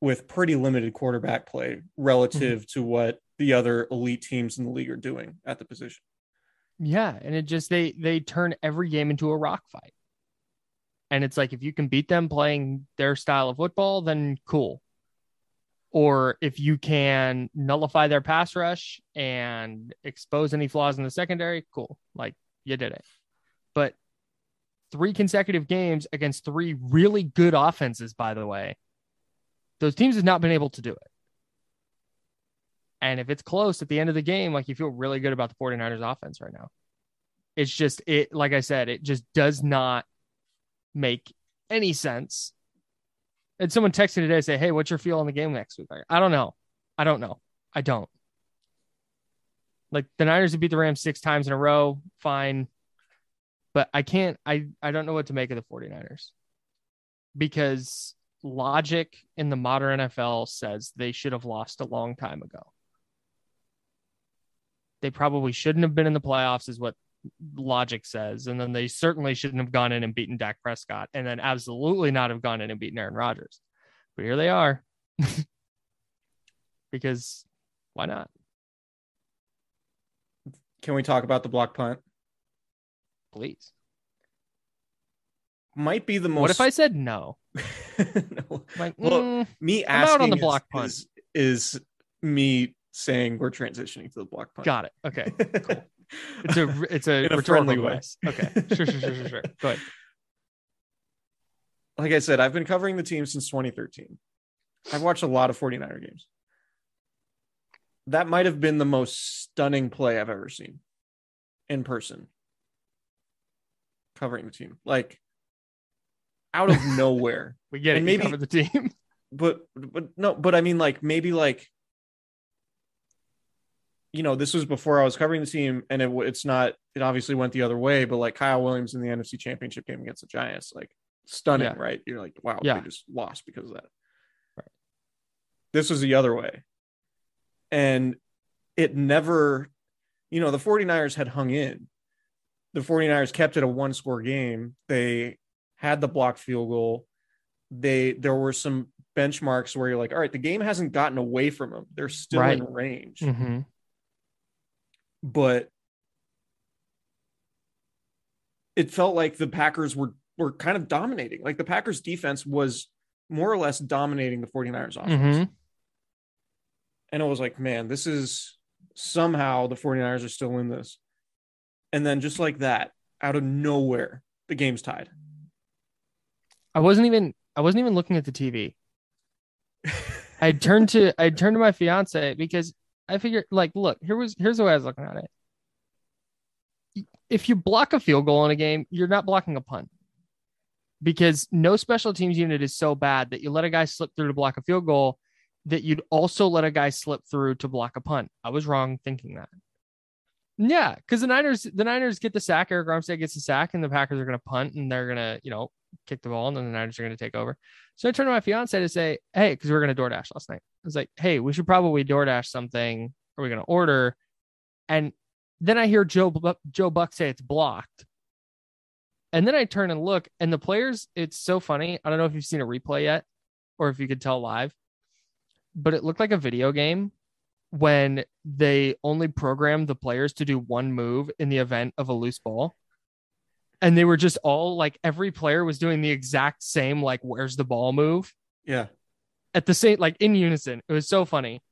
with pretty limited quarterback play relative mm-hmm. to what the other elite teams in the league are doing at the position. Yeah, and it just they they turn every game into a rock fight. And it's like if you can beat them playing their style of football, then cool. Or if you can nullify their pass rush and expose any flaws in the secondary, cool. Like you did it. Three consecutive games against three really good offenses, by the way, those teams have not been able to do it. And if it's close at the end of the game, like you feel really good about the 49ers offense right now. It's just it like I said, it just does not make any sense. And someone texted today say, Hey, what's your feel on the game next week? I don't know. I don't know. I don't. Like the Niners have beat the Rams six times in a row, fine. But I can't I I don't know what to make of the 49ers. Because logic in the modern NFL says they should have lost a long time ago. They probably shouldn't have been in the playoffs, is what logic says. And then they certainly shouldn't have gone in and beaten Dak Prescott, and then absolutely not have gone in and beaten Aaron Rodgers. But here they are. [laughs] because why not? Can we talk about the block punt? Please. Might be the most. What if I said no? [laughs] no. Like, Well, mm, me I'm out on the is- block punt. is, is me saying we're transitioning to the block punt. got it. Okay. Cool. [laughs] it's a it's a, a friendly way. device. Okay. Sure, sure, sure, sure, sure. Go ahead. like I said, I've been covering the team since 2013. I've watched a lot of 49er games. That might have been the most stunning play I've ever seen in person. Covering the team. Like out of nowhere. [laughs] We get it. And Maybe maybe- cover the team. [laughs] but but no, but I mean like maybe like you know, this was before I was covering the team, and it it's not. It obviously went the other way, but like Kyle Williams in the NFC Championship game against the Giants, like stunning, Yeah. right? You're like, wow, Yeah. they just lost because of that. Right. This was the other way, and it never, you know, the 49ers had hung in. The 49ers kept it a one score game. They had the blocked field goal. They there were some benchmarks where you're like, all right, the game hasn't gotten away from them. They're still Right. in range Mm-hmm. but it felt like the Packers were were kind of dominating. Like the Packers defense was more or less dominating the 49ers offense. Mhm. And it was like, man, this is somehow the 49ers are still in this. And then just like that, out of nowhere, the game's tied. I wasn't even I wasn't even looking at the TV. I turned to I turned to my fiance because I figured like look, here was here's the way I was looking at it. If you block a field goal in a game, you're not blocking a punt. Because no special teams unit is so bad that you let a guy slip through to block a field goal that you'd also let a guy slip through to block a punt. I was wrong thinking that. Yeah, because the Niners, the Niners get the sack. Arik Armstead gets the sack, and the Packers are going to punt, and they're going to, you know, kick the ball, and then the Niners are going to take over. So I turned to my fiance to say, "Hey, because we were going to DoorDash last night. I was like, hey, we should probably DoorDash something. Are we going to order?" And then I hear Joe Joe Buck say it's blocked, and then I turn and look, and the players. It's so funny. I don't know if you've seen a replay yet, or if you could tell live, but it looked like a video game when they only programmed the players to do one move in the event of a loose ball. And they were just all like every player was doing the exact same, like, where's the ball move Yeah. at the same, like in unison. It was so funny.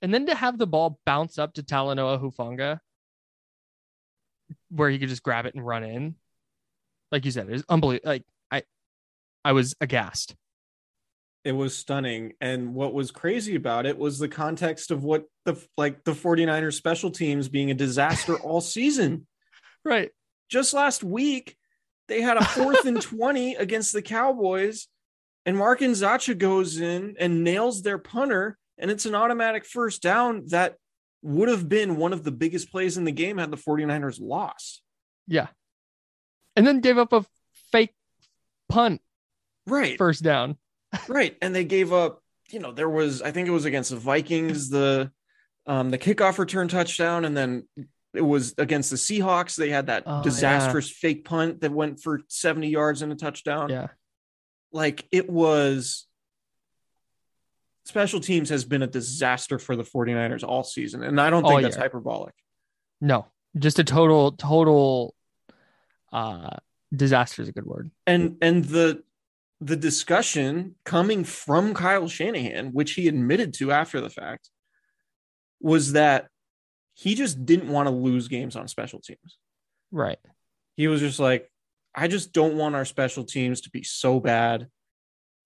And then to have the ball bounce up to Talanoa Hufanga, where he could just grab it and run in, like you said, it was unbelievable. Like I, I was aghast. It was stunning. And what was crazy about it was the context of what the like the 49ers special teams being a disaster all season. [laughs] Right. Just last week, they had a fourth and [laughs] 20 against the Cowboys, and Mark Nzeocha goes in and nails their punter, and it's an automatic first down that would have been one of the biggest plays in the game had the 49ers lost. Yeah. And then gave up a fake punt Right. first down. Right and they gave up you know there was i think it was against the vikings the um the kickoff return touchdown and then it was against the seahawks they had that Oh, disastrous fake punt that went for 70 yards and a touchdown Yeah. like it was special teams has been a disaster for the 49ers all season and i don't think All that's year. hyperbolic No, just a total, total uh disaster is a good word. and and the the discussion coming from Kyle Shanahan, which he admitted to after the fact, was that he just didn't want to lose games on special teams. Right. He was just like, I just don't want our special teams to be so bad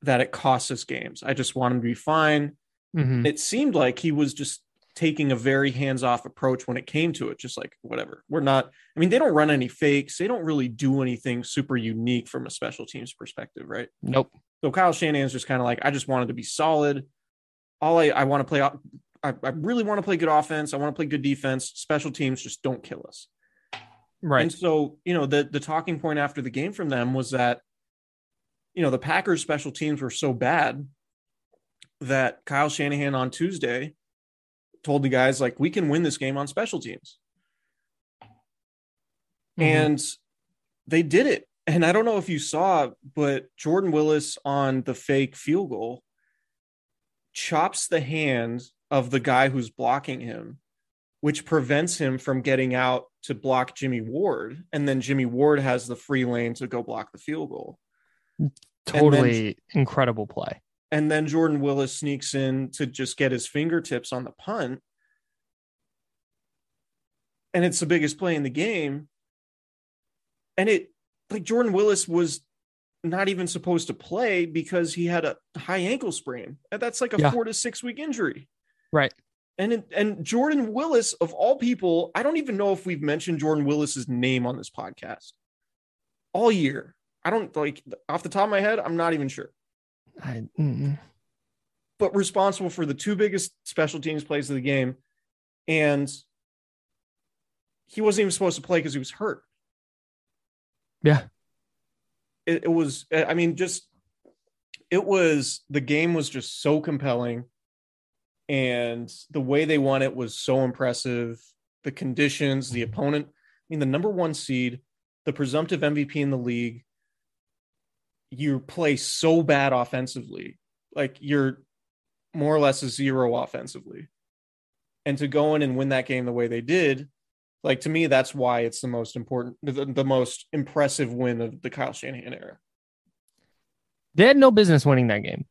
that it costs us games. I just want them to be fine. Mhm. It seemed like he was just taking a very hands-off approach when it came to it just like whatever we're not i mean they don't run any fakes they don't really do anything super unique from a special teams perspective right Nope. so Kyle Shanahan's just kind of like, I just wanted to be solid. All I, I want to play, I, I really want to play good offense. I want to play good defense. Special teams just don't kill us. Right. And so, you know, the the talking point after the game from them was that, you know, the Packers special teams were so bad that Kyle Shanahan on Tuesday told the guys like, we can win this game on special teams Mhm. and they did it. And I don't know if you saw, but Jordan Willis on the fake field goal chops the hand of the guy who's blocking him, which prevents him from getting out to block Jimmy Ward. And then Jimmy Ward has the free lane to go block the field goal. totally incredible play. And then Jordan Willis sneaks in to just get his fingertips on the punt. And it's the biggest play in the game. And it, like, Jordan Willis was not even supposed to play because he had a high ankle sprain. And that's like a Yeah. four to six week injury. Right. And it, and Jordan Willis, of all people, I don't even know if we've mentioned Jordan Willis's name on this podcast all year. I don't like off the top of my head, I'm not even sure. I, mm, but responsible for the two biggest special teams plays of the game. And he wasn't even supposed to play because he was hurt. yeah. It, it was, I mean, just it was the game was just so compelling. And the way they won it was so impressive. The conditions, the opponent, I mean, the number one seed, the presumptive MVP in the league, you play so bad offensively. Like you're more or less a zero offensively. And to go in and win that game the way they did, like to me, that's why it's the most important, the, the most impressive win of the Kyle Shanahan era. They had no business winning that game.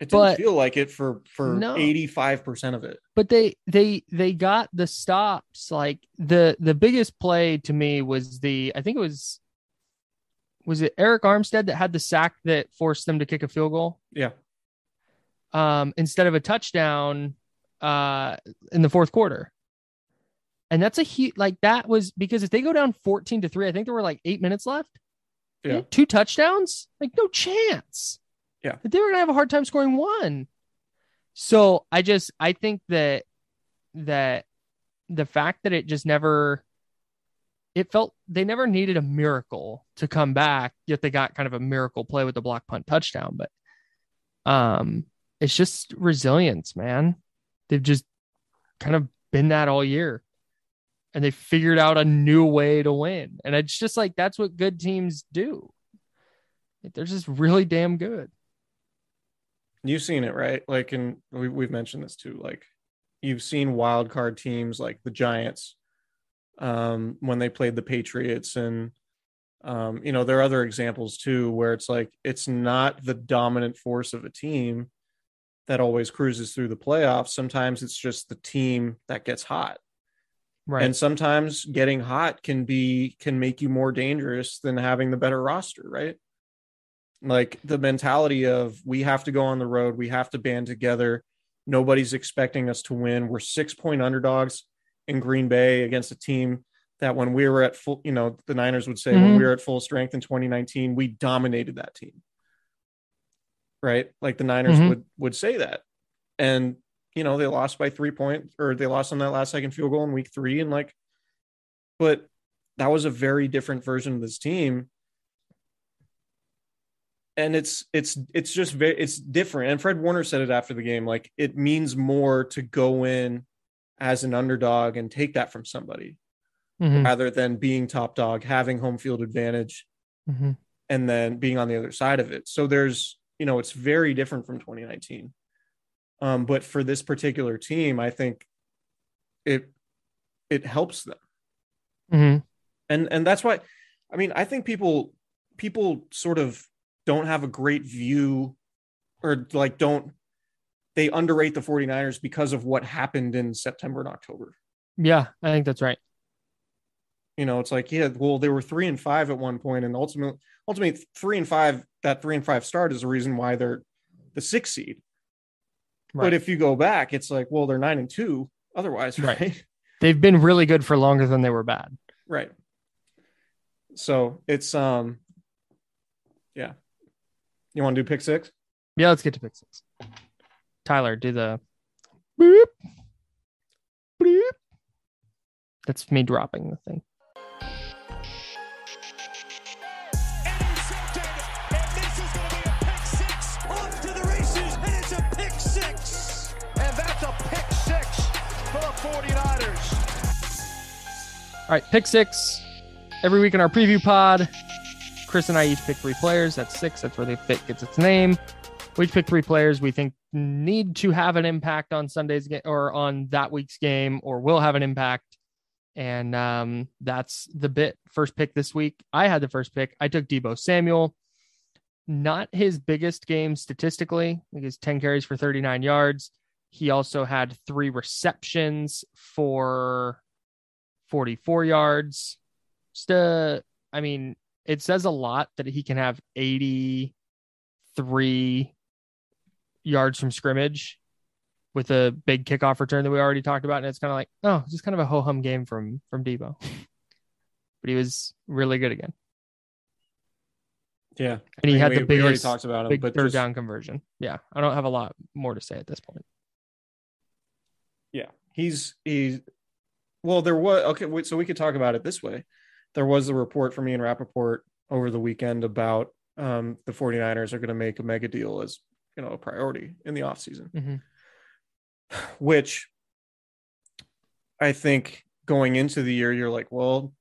It didn't But- feel like it for for 85% of it. but they they they got the stops like the the biggest play to me was the i think it was was it Arik armstead that had the sack that forced them to kick a field goal Yeah. um instead of a touchdown uh in the fourth quarter and that's a huge like that was because if they go down 14 to 3 i think there were like eight minutes left Yeah. two touchdowns like no chance Yeah. That they were gonna have a hard time scoring one so i just i think that that the fact that it just never it felt they never needed a miracle to come back yet they got kind of a miracle play with the block punt touchdown. But um it's just resilience man. They've just kind of been that all year and they figured out a new way to win. And it's just like that's what good teams do. They're just really damn good. You've seen it, right? Like, and we, we've mentioned this too. Like, you've seen wild card teams like the Giants um, when they played the Patriots, and um, you know there are other examples too where it's like it's not the dominant force of a team that always cruises through the playoffs. Sometimes it's just the team that gets hot, right. And sometimes getting hot can be can make you more dangerous than having the better roster, right? like the mentality of we have to go on the road we have to band together. Nobody's expecting us to win. We're six point underdogs in green bay against a team that when we were at full you know the niners would say when Mhm. we were at full strength in 2019 we dominated that team. Right? Like the niners Mhm. would would say that. And you know they lost by three points or they lost on that last second field goal in week three and like but that was a very different version of this team. And it's it's it's just very it's different. And fred warner said it after the game like it means more to go in as an underdog and take that from somebody Mhm, rather than being top dog having home field advantage mhm. and then being on the other side of it so there's you know it's very different from 2019 um but for this particular team i think it it helps them Mhm. and and that's why i mean i think people people sort of don't have a great view or like don't they underrate the 49ers because of what happened in september and october. Yeah i think that's right. You know it's like yeah well they were three and five at one point and ultimately ultimately three and five that three and five start is the reason why they're the sixth seed. Right. but if you go back it's like well they're nine and two otherwise Right. right? [laughs] They've been really good for longer than they were bad. Right. So it's um yeah. You want to do pick six? Yeah let's get to pick six tyler do the boop, boop. that's me dropping the thing Intercepted. And this is going to be a pick six. Off to the races. And it's a pick six. And that's a pick six for the 49ers. All right, pick six. Every week in our preview pod, Chris and I each pick three players. That's six. That's where the fit gets its name. We each pick three players we think need to have an impact on Sunday's game or on that week's game or will have an impact. And um, that's the bit. First pick this week. I had the first pick. I took Deebo Samuel. Not his biggest game statistically. It's 10 carries for 39 yards. He also had three receptions for 44 yards. Just uh, I mean, it says a lot that he can have 83 yards from scrimmage with a big kickoff return that we already talked about. And it's kind of like, oh, just kind of a ho hum game from from Deebo. [laughs] but he was really good again. yeah And he I mean, had we, the biggest talked about him big but third just, down conversion. Yeah. I don't have a lot more to say at this point. yeah he's he's well there was okay so we could talk about it this way there was a report from ian Rapoport over the weekend about um the 49ers are going to make a mega deal as you know a priority in the offseason Mhm. which i think going into the year you're like well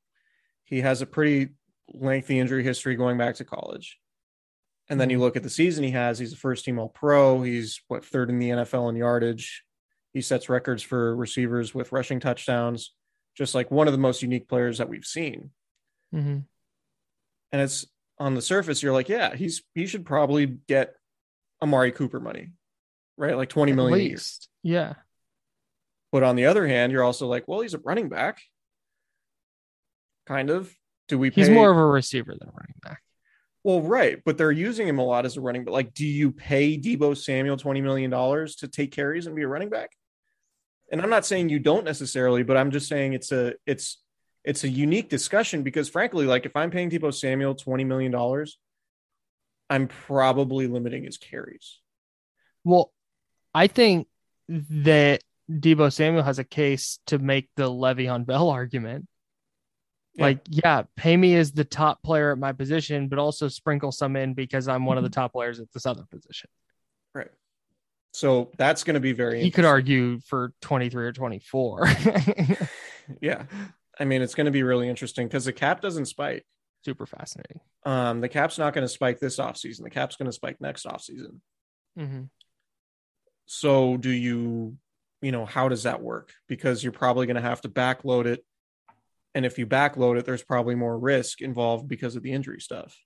he has a pretty lengthy injury history going back to college and then you Mhm. look at the season he has he's a first team all pro he's what third in the nfl in yardage he sets records for receivers with rushing touchdowns, just like one of the most unique players that we've seen. Mhm. And it's on the surface, you're like, yeah, he's he should probably get Amari Cooper money. right? Like 20 At million a year. least. Yeah. But on the other hand, you're also like, well, he's a running back. Kind of. Do we pay He's more of a receiver than a running back. Well, right, but they're using him a lot as a running. But like, do you pay Deebo Samuel twenty million dollars to take carries and be a running back? And I'm not saying you don't necessarily, but I'm just saying it's a it's it's a unique discussion because frankly, like if I'm paying Deebo Samuel twenty million dollars, I'm probably limiting his carries. Well, I think that Deebo Samuel has a case to make the Le'Veon Bell [laughs] argument. Yeah. Like, yeah, pay me as the top player at my position, but also sprinkle some in because I'm one of the mhm. top players at this other position. Right. So that's going to be very. He could argue for 23 or 24. [laughs] Yeah, I mean it's going to be really interesting because the cap doesn't spike. Super fascinating. Um, the cap's not going to spike this offseason. The cap's going to spike next offseason. Mm-hmm. So do you, you know, how does that work? Because you're probably going to have to backload it. And if you backload it, there's probably more risk involved because of the injury stuff.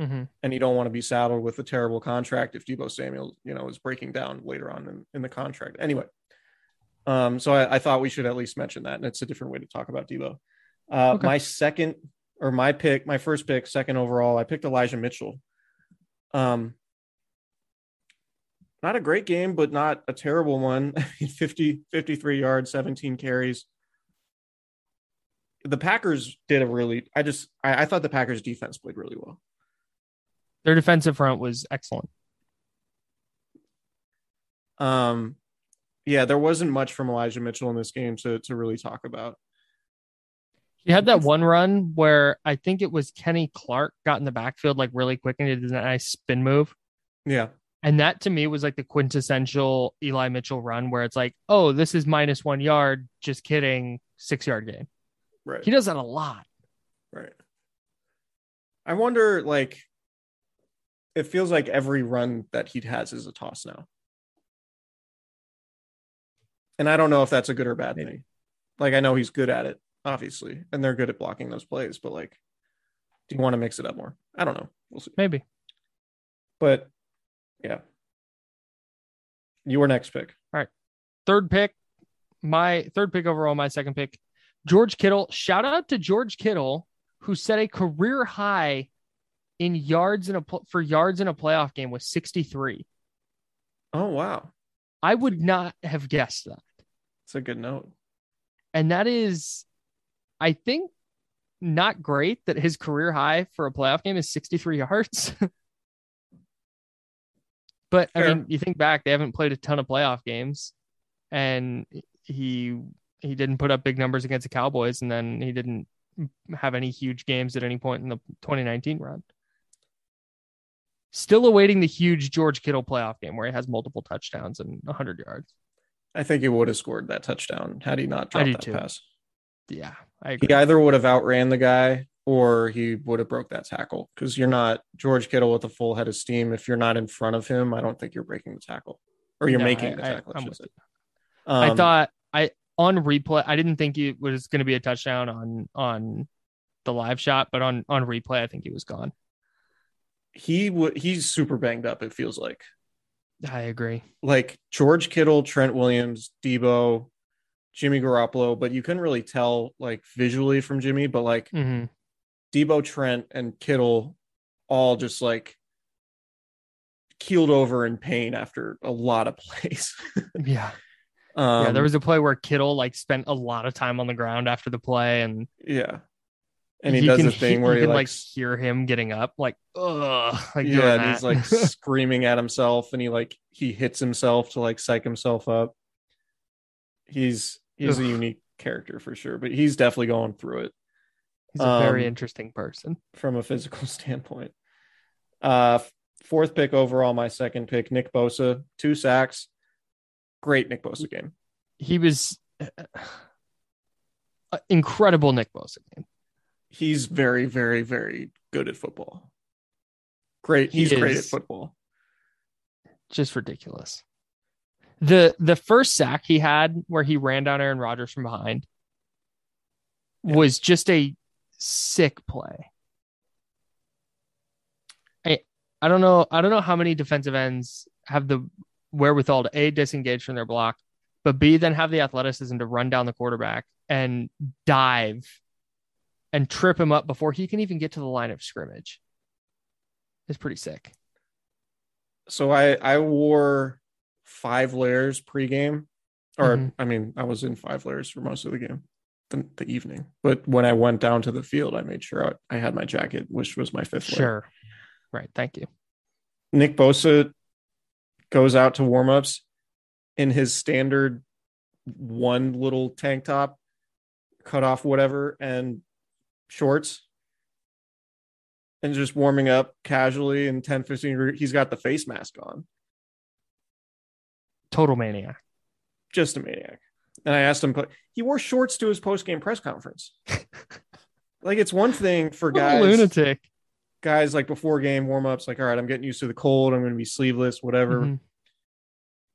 Mm-hmm. And you don't want to be saddled with a terrible contract if Deebo Samuel, you know, is breaking down later on in, in the contract. Anyway, um, so I, I thought we should at least mention that. And it's a different way to talk about Deebo. Uh, Okay. My second or my pick, my first pick, second overall, I picked Elijah Mitchell. Um, not a great game, but not a terrible one. [laughs] 50, 53 yards, 17 carries. The Packers did a really, I just, I, I thought the Packers defense played really well. Their defensive front was excellent. Um, yeah, there wasn't much from Elijah Mitchell in this game to, to really talk about. He had that one run where I think it was Kenny Clark got in the backfield like really quick and did a nice spin move. Yeah. And that to me was like the quintessential Eli Mitchell run where it's like, oh, this is minus one yard. Just kidding. Six yard game. Right. He does that a lot. Right. I wonder, like, it feels like every run that he has is a toss now. And I don't know if that's a good or bad thing. Like, I know he's good at it, obviously, and they're good at blocking those plays, but like, do you want to mix it up more? I don't know. We'll see. Maybe. But yeah. Your next pick. All right, Third pick, my third pick overall, my second pick, George Kittle. Shout out to George Kittle, who set a career high in yards in a for yards in a playoff game with 63. Oh, wow. I would not have guessed that. It's a good note. And that is, I think, not great that his career high for a playoff game is 63 [laughs] yards. but I mean, you think back, they haven't played a ton of playoff games, and he he didn't put up big numbers against the Cowboys, and then he didn't have any huge games at any point in the 2019 run. Still awaiting the huge George Kittle playoff game where he has multiple touchdowns and 100 yards. I think he would have scored that touchdown had he not dropped that too. pass. Yeah, I agree. He either would have outran the guy or he would have broke that tackle because you're not George Kittle with a full head of steam. If you're not in front of him, I don't think you're breaking the tackle or you're No, making I- the tackle. I, I'm should with say. I Um, thought I on replay. I didn't think it was going to be a touchdown on on the live shot, but on on replay, I think he was gone. he would. He's super banged up. It feels like I agree. like George Kittle, Trent Williams, Deebo, Jimmy Garoppolo, but you couldn't really tell like visually from Jimmy, but like hmm Deebo, Trent, and Kittle all just like keeled over in pain after a lot of plays. [laughs] Yeah, um, yeah. There was a play where Kittle like spent a lot of time on the ground after the play, and yeah, and he does a thing he- where you he can like, like hear him getting up, like ugh, like yeah, and he's like [laughs] screaming at himself, and he like he hits himself to like psych himself up. He's he's a unique character for sure, but he's definitely going through it. he's a very um, interesting person. from a physical [laughs] standpoint. Uh, fourth pick overall, my second pick, Nick Bosa, two sacks. Great Nick Bosa game. He was uh, incredible. Nick Bosa game. He's very, very, very good at football. Great. He He's great at football. just ridiculous. The the first sack he had where he ran down Aaron Rodgers from behind Yeah. was just a sick play. I I don't know I don't know how many defensive ends have the wherewithal to A, disengage from their block, but B, then have the athleticism to run down the quarterback and dive and trip him up before he can even get to the line of scrimmage. It's pretty sick. So I I wore five layers pregame, or Mhm. I mean I was in five layers for most of the game, the, the evening. But when I went down to the field, I made sure I, I had my jacket, which was my fifth layer. Sure. Right. Thank you. Nick Bosa goes out to warmups in his standard one little tank top, cut off whatever, and shorts. And just warming up casually in 10, 15 degrees. He's got the face mask on. Total maniac. Just a maniac. And I asked him, but he wore shorts to his post game press conference. [laughs] like it's one thing for [laughs] guys lunatic. guys like before game warm-ups like all right i'm getting used to the cold i'm going to be sleeveless whatever Mhm.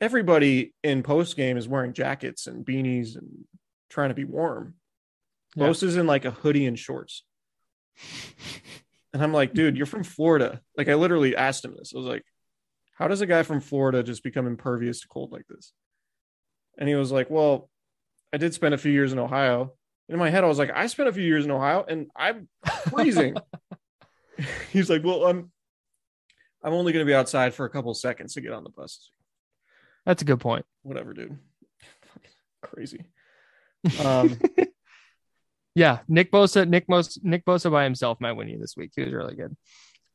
everybody in post game is wearing jackets and beanies and trying to be warm Yeah. most is in like a hoodie and shorts [laughs] and i'm like dude you're from florida like i literally asked him this i was like how does a guy from florida just become impervious to cold like this and he was like well i did spend a few years in ohio in my head i was like i spent a few years in ohio and i'm freezing [laughs] he's like well i'm i'm only going to be outside for a couple seconds to get on the bus That's a good point. whatever dude [laughs] crazy um [laughs] Yeah, Nick Bosa, Nick Mos, Nick Bosa by himself might win you this week. He was really good.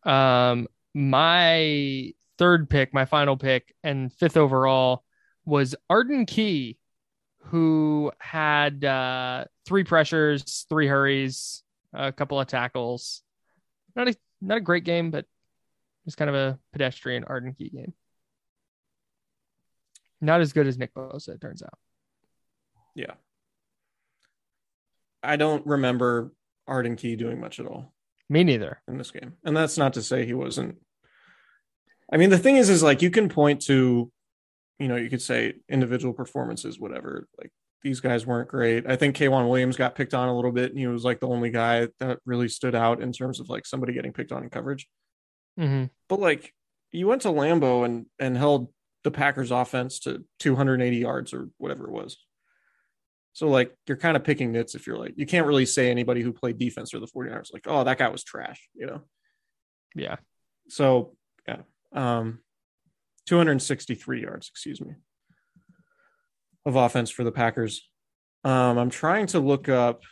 Um, my third pick, my final pick, and fifth overall was Arden Key, who had uh, three pressures, three hurries, a couple of tackles. Not a not a great game, but it's kind of a pedestrian Arden Key game. Not as good as Nick Bosa, it turns out. yeah i don't remember arden key doing much at all Me neither. in this game and that's not to say he wasn't i mean the thing is is like you can point to you know you could say individual performances whatever like these guys weren't great. I think K'Waun williams got picked on a little bit and he was like the only guy that really stood out in terms of like somebody getting picked on in coverage. Hmm but like you went to lambeau and and held the packers offense to 280 yards or whatever it was. So like you're kind of picking nits if you're like you can't really say anybody who played defense or the 49ers like oh that guy was trash you know? Yeah. so yeah, um, 263 yards, excuse me, of offense for the Packers. Um, I'm trying to look up.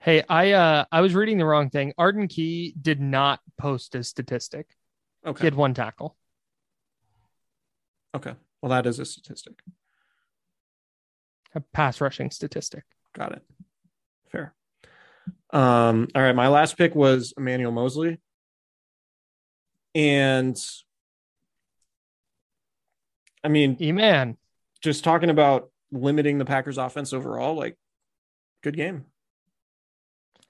Hey, I uh I was reading the wrong thing. Arden Key did not post a statistic. Okay. He had one tackle. okay. Well, that is a statistic. A pass rushing statistic. Got it. Fair. Um, all right. My last pick was Emmanuel Moseley, and I mean, man. just talking about limiting the Packers offense overall, like good game.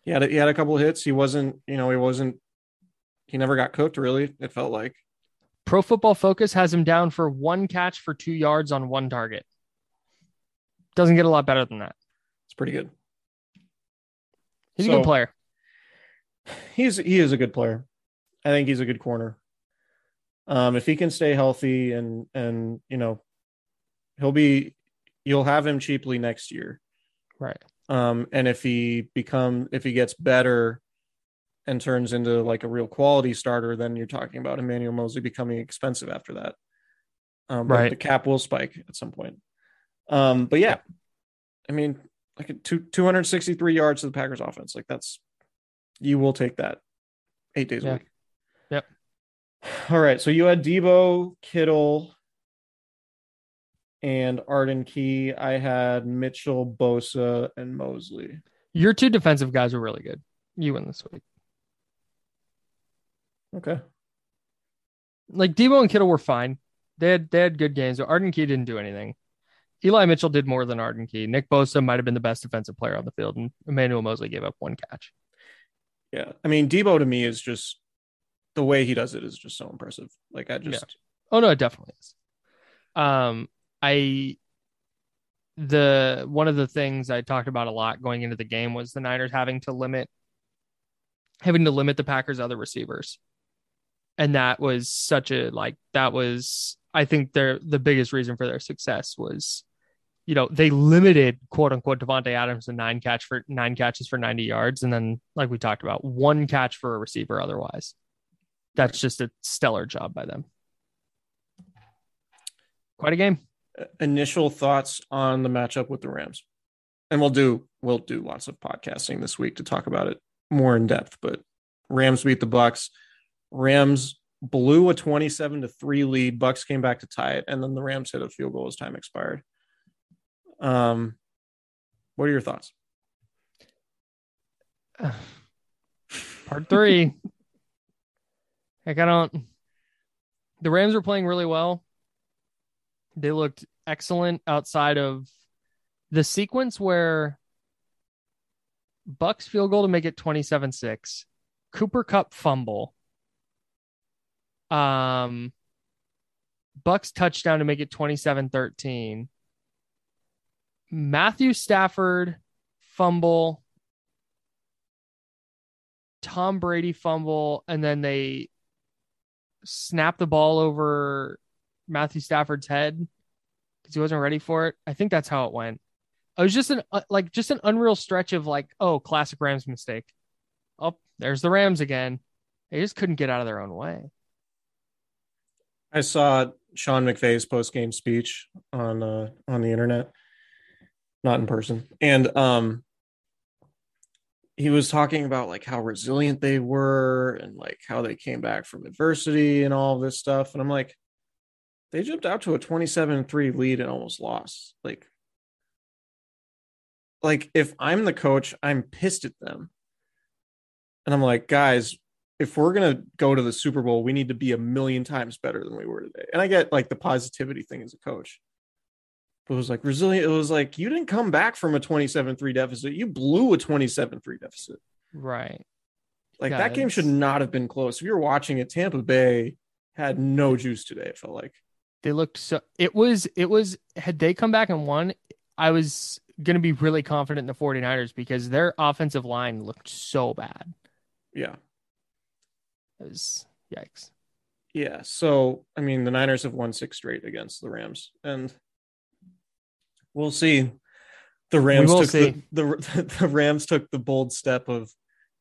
He had a, he had a couple of hits. He wasn't, you know, he wasn't. He never got cooked. Really, it felt like. Pro Football Focus has him down for one catch for two yards on one target. Doesn't get a lot better than that. It's pretty good. He's a good player. He's he is a good player. I think he's a good corner. Um, if he can stay healthy and and you know, he'll be you'll have him cheaply next year. Right. Um, and if he become if he gets better and turns into like a real quality starter, then you're talking about Emmanuel Moseley becoming expensive after that. Um, Right. the cap will spike at some point. Um, but yeah, I mean, like two, 263 yards to the Packers offense. Like that's, you will take that eight days Yeah. a week. All right. So you had Deebo, Kittle, and Arden Key. I had Mitchell, Bosa, and Moseley. Your two defensive guys were really good. You win this week. Okay. Like Deebo and Kittle were fine. They had they had good games. But Arden Key didn't do anything. Eli Mitchell did more than Arden Key. Nick Bosa might have been the best defensive player on the field, and Emmanuel Moseley gave up one catch. Yeah. I mean, Deebo to me is just the way he does it is just so impressive. Like I just Oh no, it definitely is. Um, I the one of the things I talked about a lot going into the game was the Niners having to limit having to limit the Packers' other receivers. And that was such a like that was I think their the biggest reason for their success was, you know, they limited quote unquote Davante Adams to nine catch for nine catches for 90 yards, and then like we talked about, one catch for a receiver otherwise. That's just a stellar job by them. Quite a game. Initial thoughts on the matchup with the Rams, and we'll do we'll do lots of podcasting this week to talk about it more in depth. But Rams beat the Bucks. Rams blew a 27 to 3 lead. Bucks came back to tie it, and then the Rams hit a field goal as time expired. Um, what are your thoughts? [sighs] Part three. [laughs] Like I don't. The Rams were playing really well. They looked excellent outside of the sequence where Bucks field goal to make it 27-6. Cooper Kupp fumble. Um Bucks touchdown to make it 27-13. Matthew Stafford fumble. Tom Brady fumble and then they snap the ball over Matthew Stafford's head because he wasn't ready for it. I think that's how it went. It was just an uh, like just an unreal stretch of like, oh, classic Rams mistake. Oh, there's the Rams again. They just couldn't get out of their own way. I saw Sean McVay's post game speech on uh, on the internet, not in person, and um, he was talking about like how resilient they were and like how they came back from adversity and all this stuff, and I'm like, they jumped out to a 27-3 lead and almost lost. Like, like if I'm the coach, I'm pissed at them, and I'm like, guys, if we're gonna go to the Super Bowl, we need to be a million times better than we were today. And I get like the positivity thing as a coach. But it was like resilient. It was like you didn't come back from a 27-3 deficit. You blew a 27-3 deficit. Right. Like that game should not have been close. If you were watching it, Tampa Bay had no juice today, it felt like. They looked so it was it was had they come back and won, I was gonna be really confident in the 49ers because their offensive line looked so bad. Yeah. It was yikes. Yeah. So I mean the Niners have won six straight against the Rams. And we'll see. The Rams took see. The, the [laughs] the Rams took the bold step of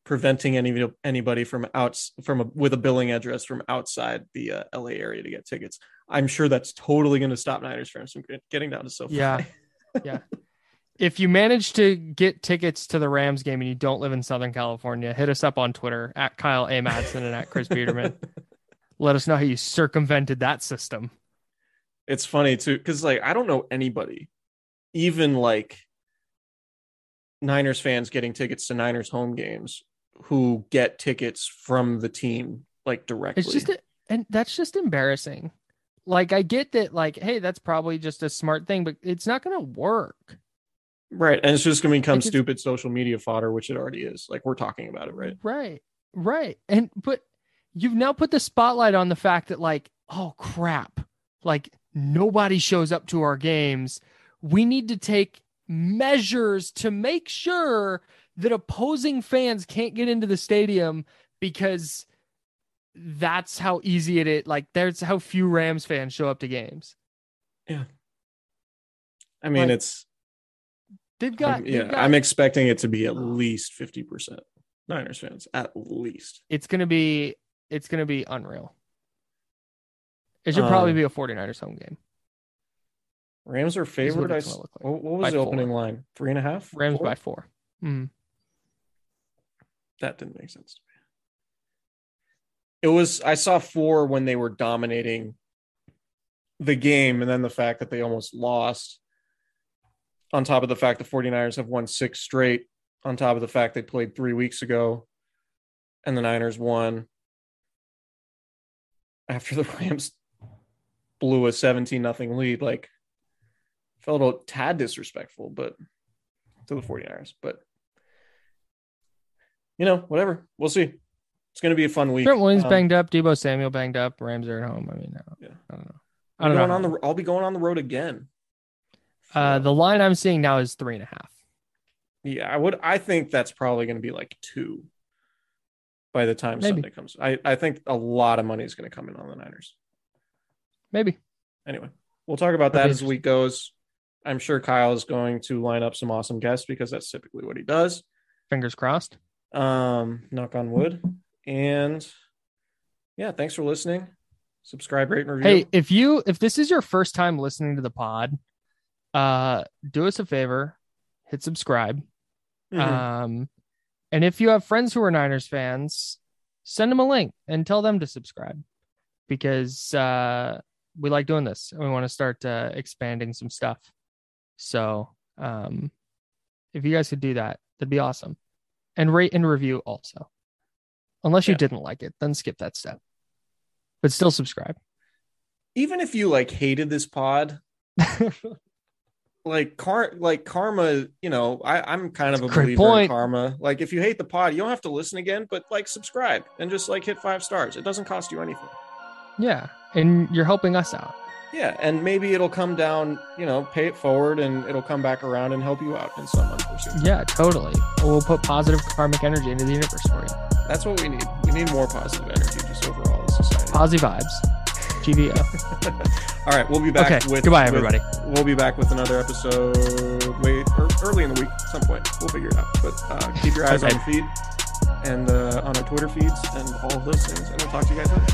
preventing any anybody from outs from a, with a billing address from outside the uh, LA area to get tickets. I'm sure that's totally going to stop Niners fans from getting down to SoFi. Yeah. [laughs] Yeah. If you manage to get tickets to the Rams game and you don't live in Southern California, hit us up on Twitter at Kyle A. Madson and at Chris Biderman. [laughs] Let us know how you circumvented that system. it's funny too because like I don't know anybody, even like Niners fans getting tickets to Niners home games who get tickets from the team like directly. It's just, a, and that's just embarrassing. Like, I get that, like, hey, that's probably just a smart thing, but it's not going to work. right, and it's just gonna become Like, stupid social media fodder, which it already is. Like we're talking about it, right? Right. Right. And, but you've now put the spotlight on the fact that, like, oh crap, like nobody shows up to our games. We need to take measures to make sure that opposing fans can't get into the stadium because that's how easy it is. Like, there's how few Rams fans show up to games. Yeah. I mean, Like, it's They've got, I'm- they've yeah. got- I'm expecting it to be at least fifty percent Niners fans, at least. it's gonna be, it's gonna be unreal. It should probably Um, be a 49ers home game. Rams are favored. I it's s- gonna look like. what, was By the four. opening line? Three and a half. Rams Four? by four. Mm. that didn't make sense to me. It was I saw four when they were dominating the game, and then the fact that they almost lost, on top of the fact the 49ers have won six straight, on top of the fact they played three weeks ago, and the Niners won after the [laughs] Rams blew a 17 nothing lead. Like felt a little tad disrespectful, but to the 49ers. But you know, whatever. We'll see. It's going to be a fun week. Trent Williams Um, banged up. Deebo Samuel banged up. Rams are at home. I mean, I don't, Yeah. I don't know. I'll be don't going know. on the. I'll be going on the road again. uh, the line I'm seeing now is three and a half. yeah, I would. I think that's probably going to be like two by the time Maybe. Sunday comes. I I think a lot of money is going to come in on the Niners. Maybe. anyway, we'll talk about that as the week goes. I'm sure Kyle is going to line up some awesome guests because that's typically what he does. Fingers crossed. Um, knock on wood. And yeah, thanks for listening. Subscribe, rate, and review. Hey, if you if this is your first time listening to the pod, uh, do us a favor, hit subscribe. Mhm. Um, and if you have friends who are Niners fans, send them a link and tell them to subscribe because uh, we like doing this and we want to start uh, expanding some stuff. So, um, if you guys could do that, that'd be awesome. And rate and review also. Unless you Yeah. didn't like it, then skip that step. But still subscribe. even if you like hated this pod, [laughs] like car like karma, you know, I, I'm kind of a That's a great believer in karma. Like if you hate the pod, you don't have to listen again, but like subscribe and just like hit five stars. It doesn't cost you anything. yeah. And you're helping us out. Yeah, and maybe it'll come down, you know, pay it forward and it'll come back around and help you out in some unforeseen. Yeah, totally. We'll put positive karmic energy into the universe for you. That's what we need. We need more positive energy just overall as society. Posy vibes. GVO. [laughs] All right, we'll be back Okay, with goodbye, with- everybody. we'll be back with another episode wait er, early in the week at some point. We'll figure it out. But uh, keep your eyes on the feed and uh, on our Twitter feeds and all of those things. And we'll talk to you guys later.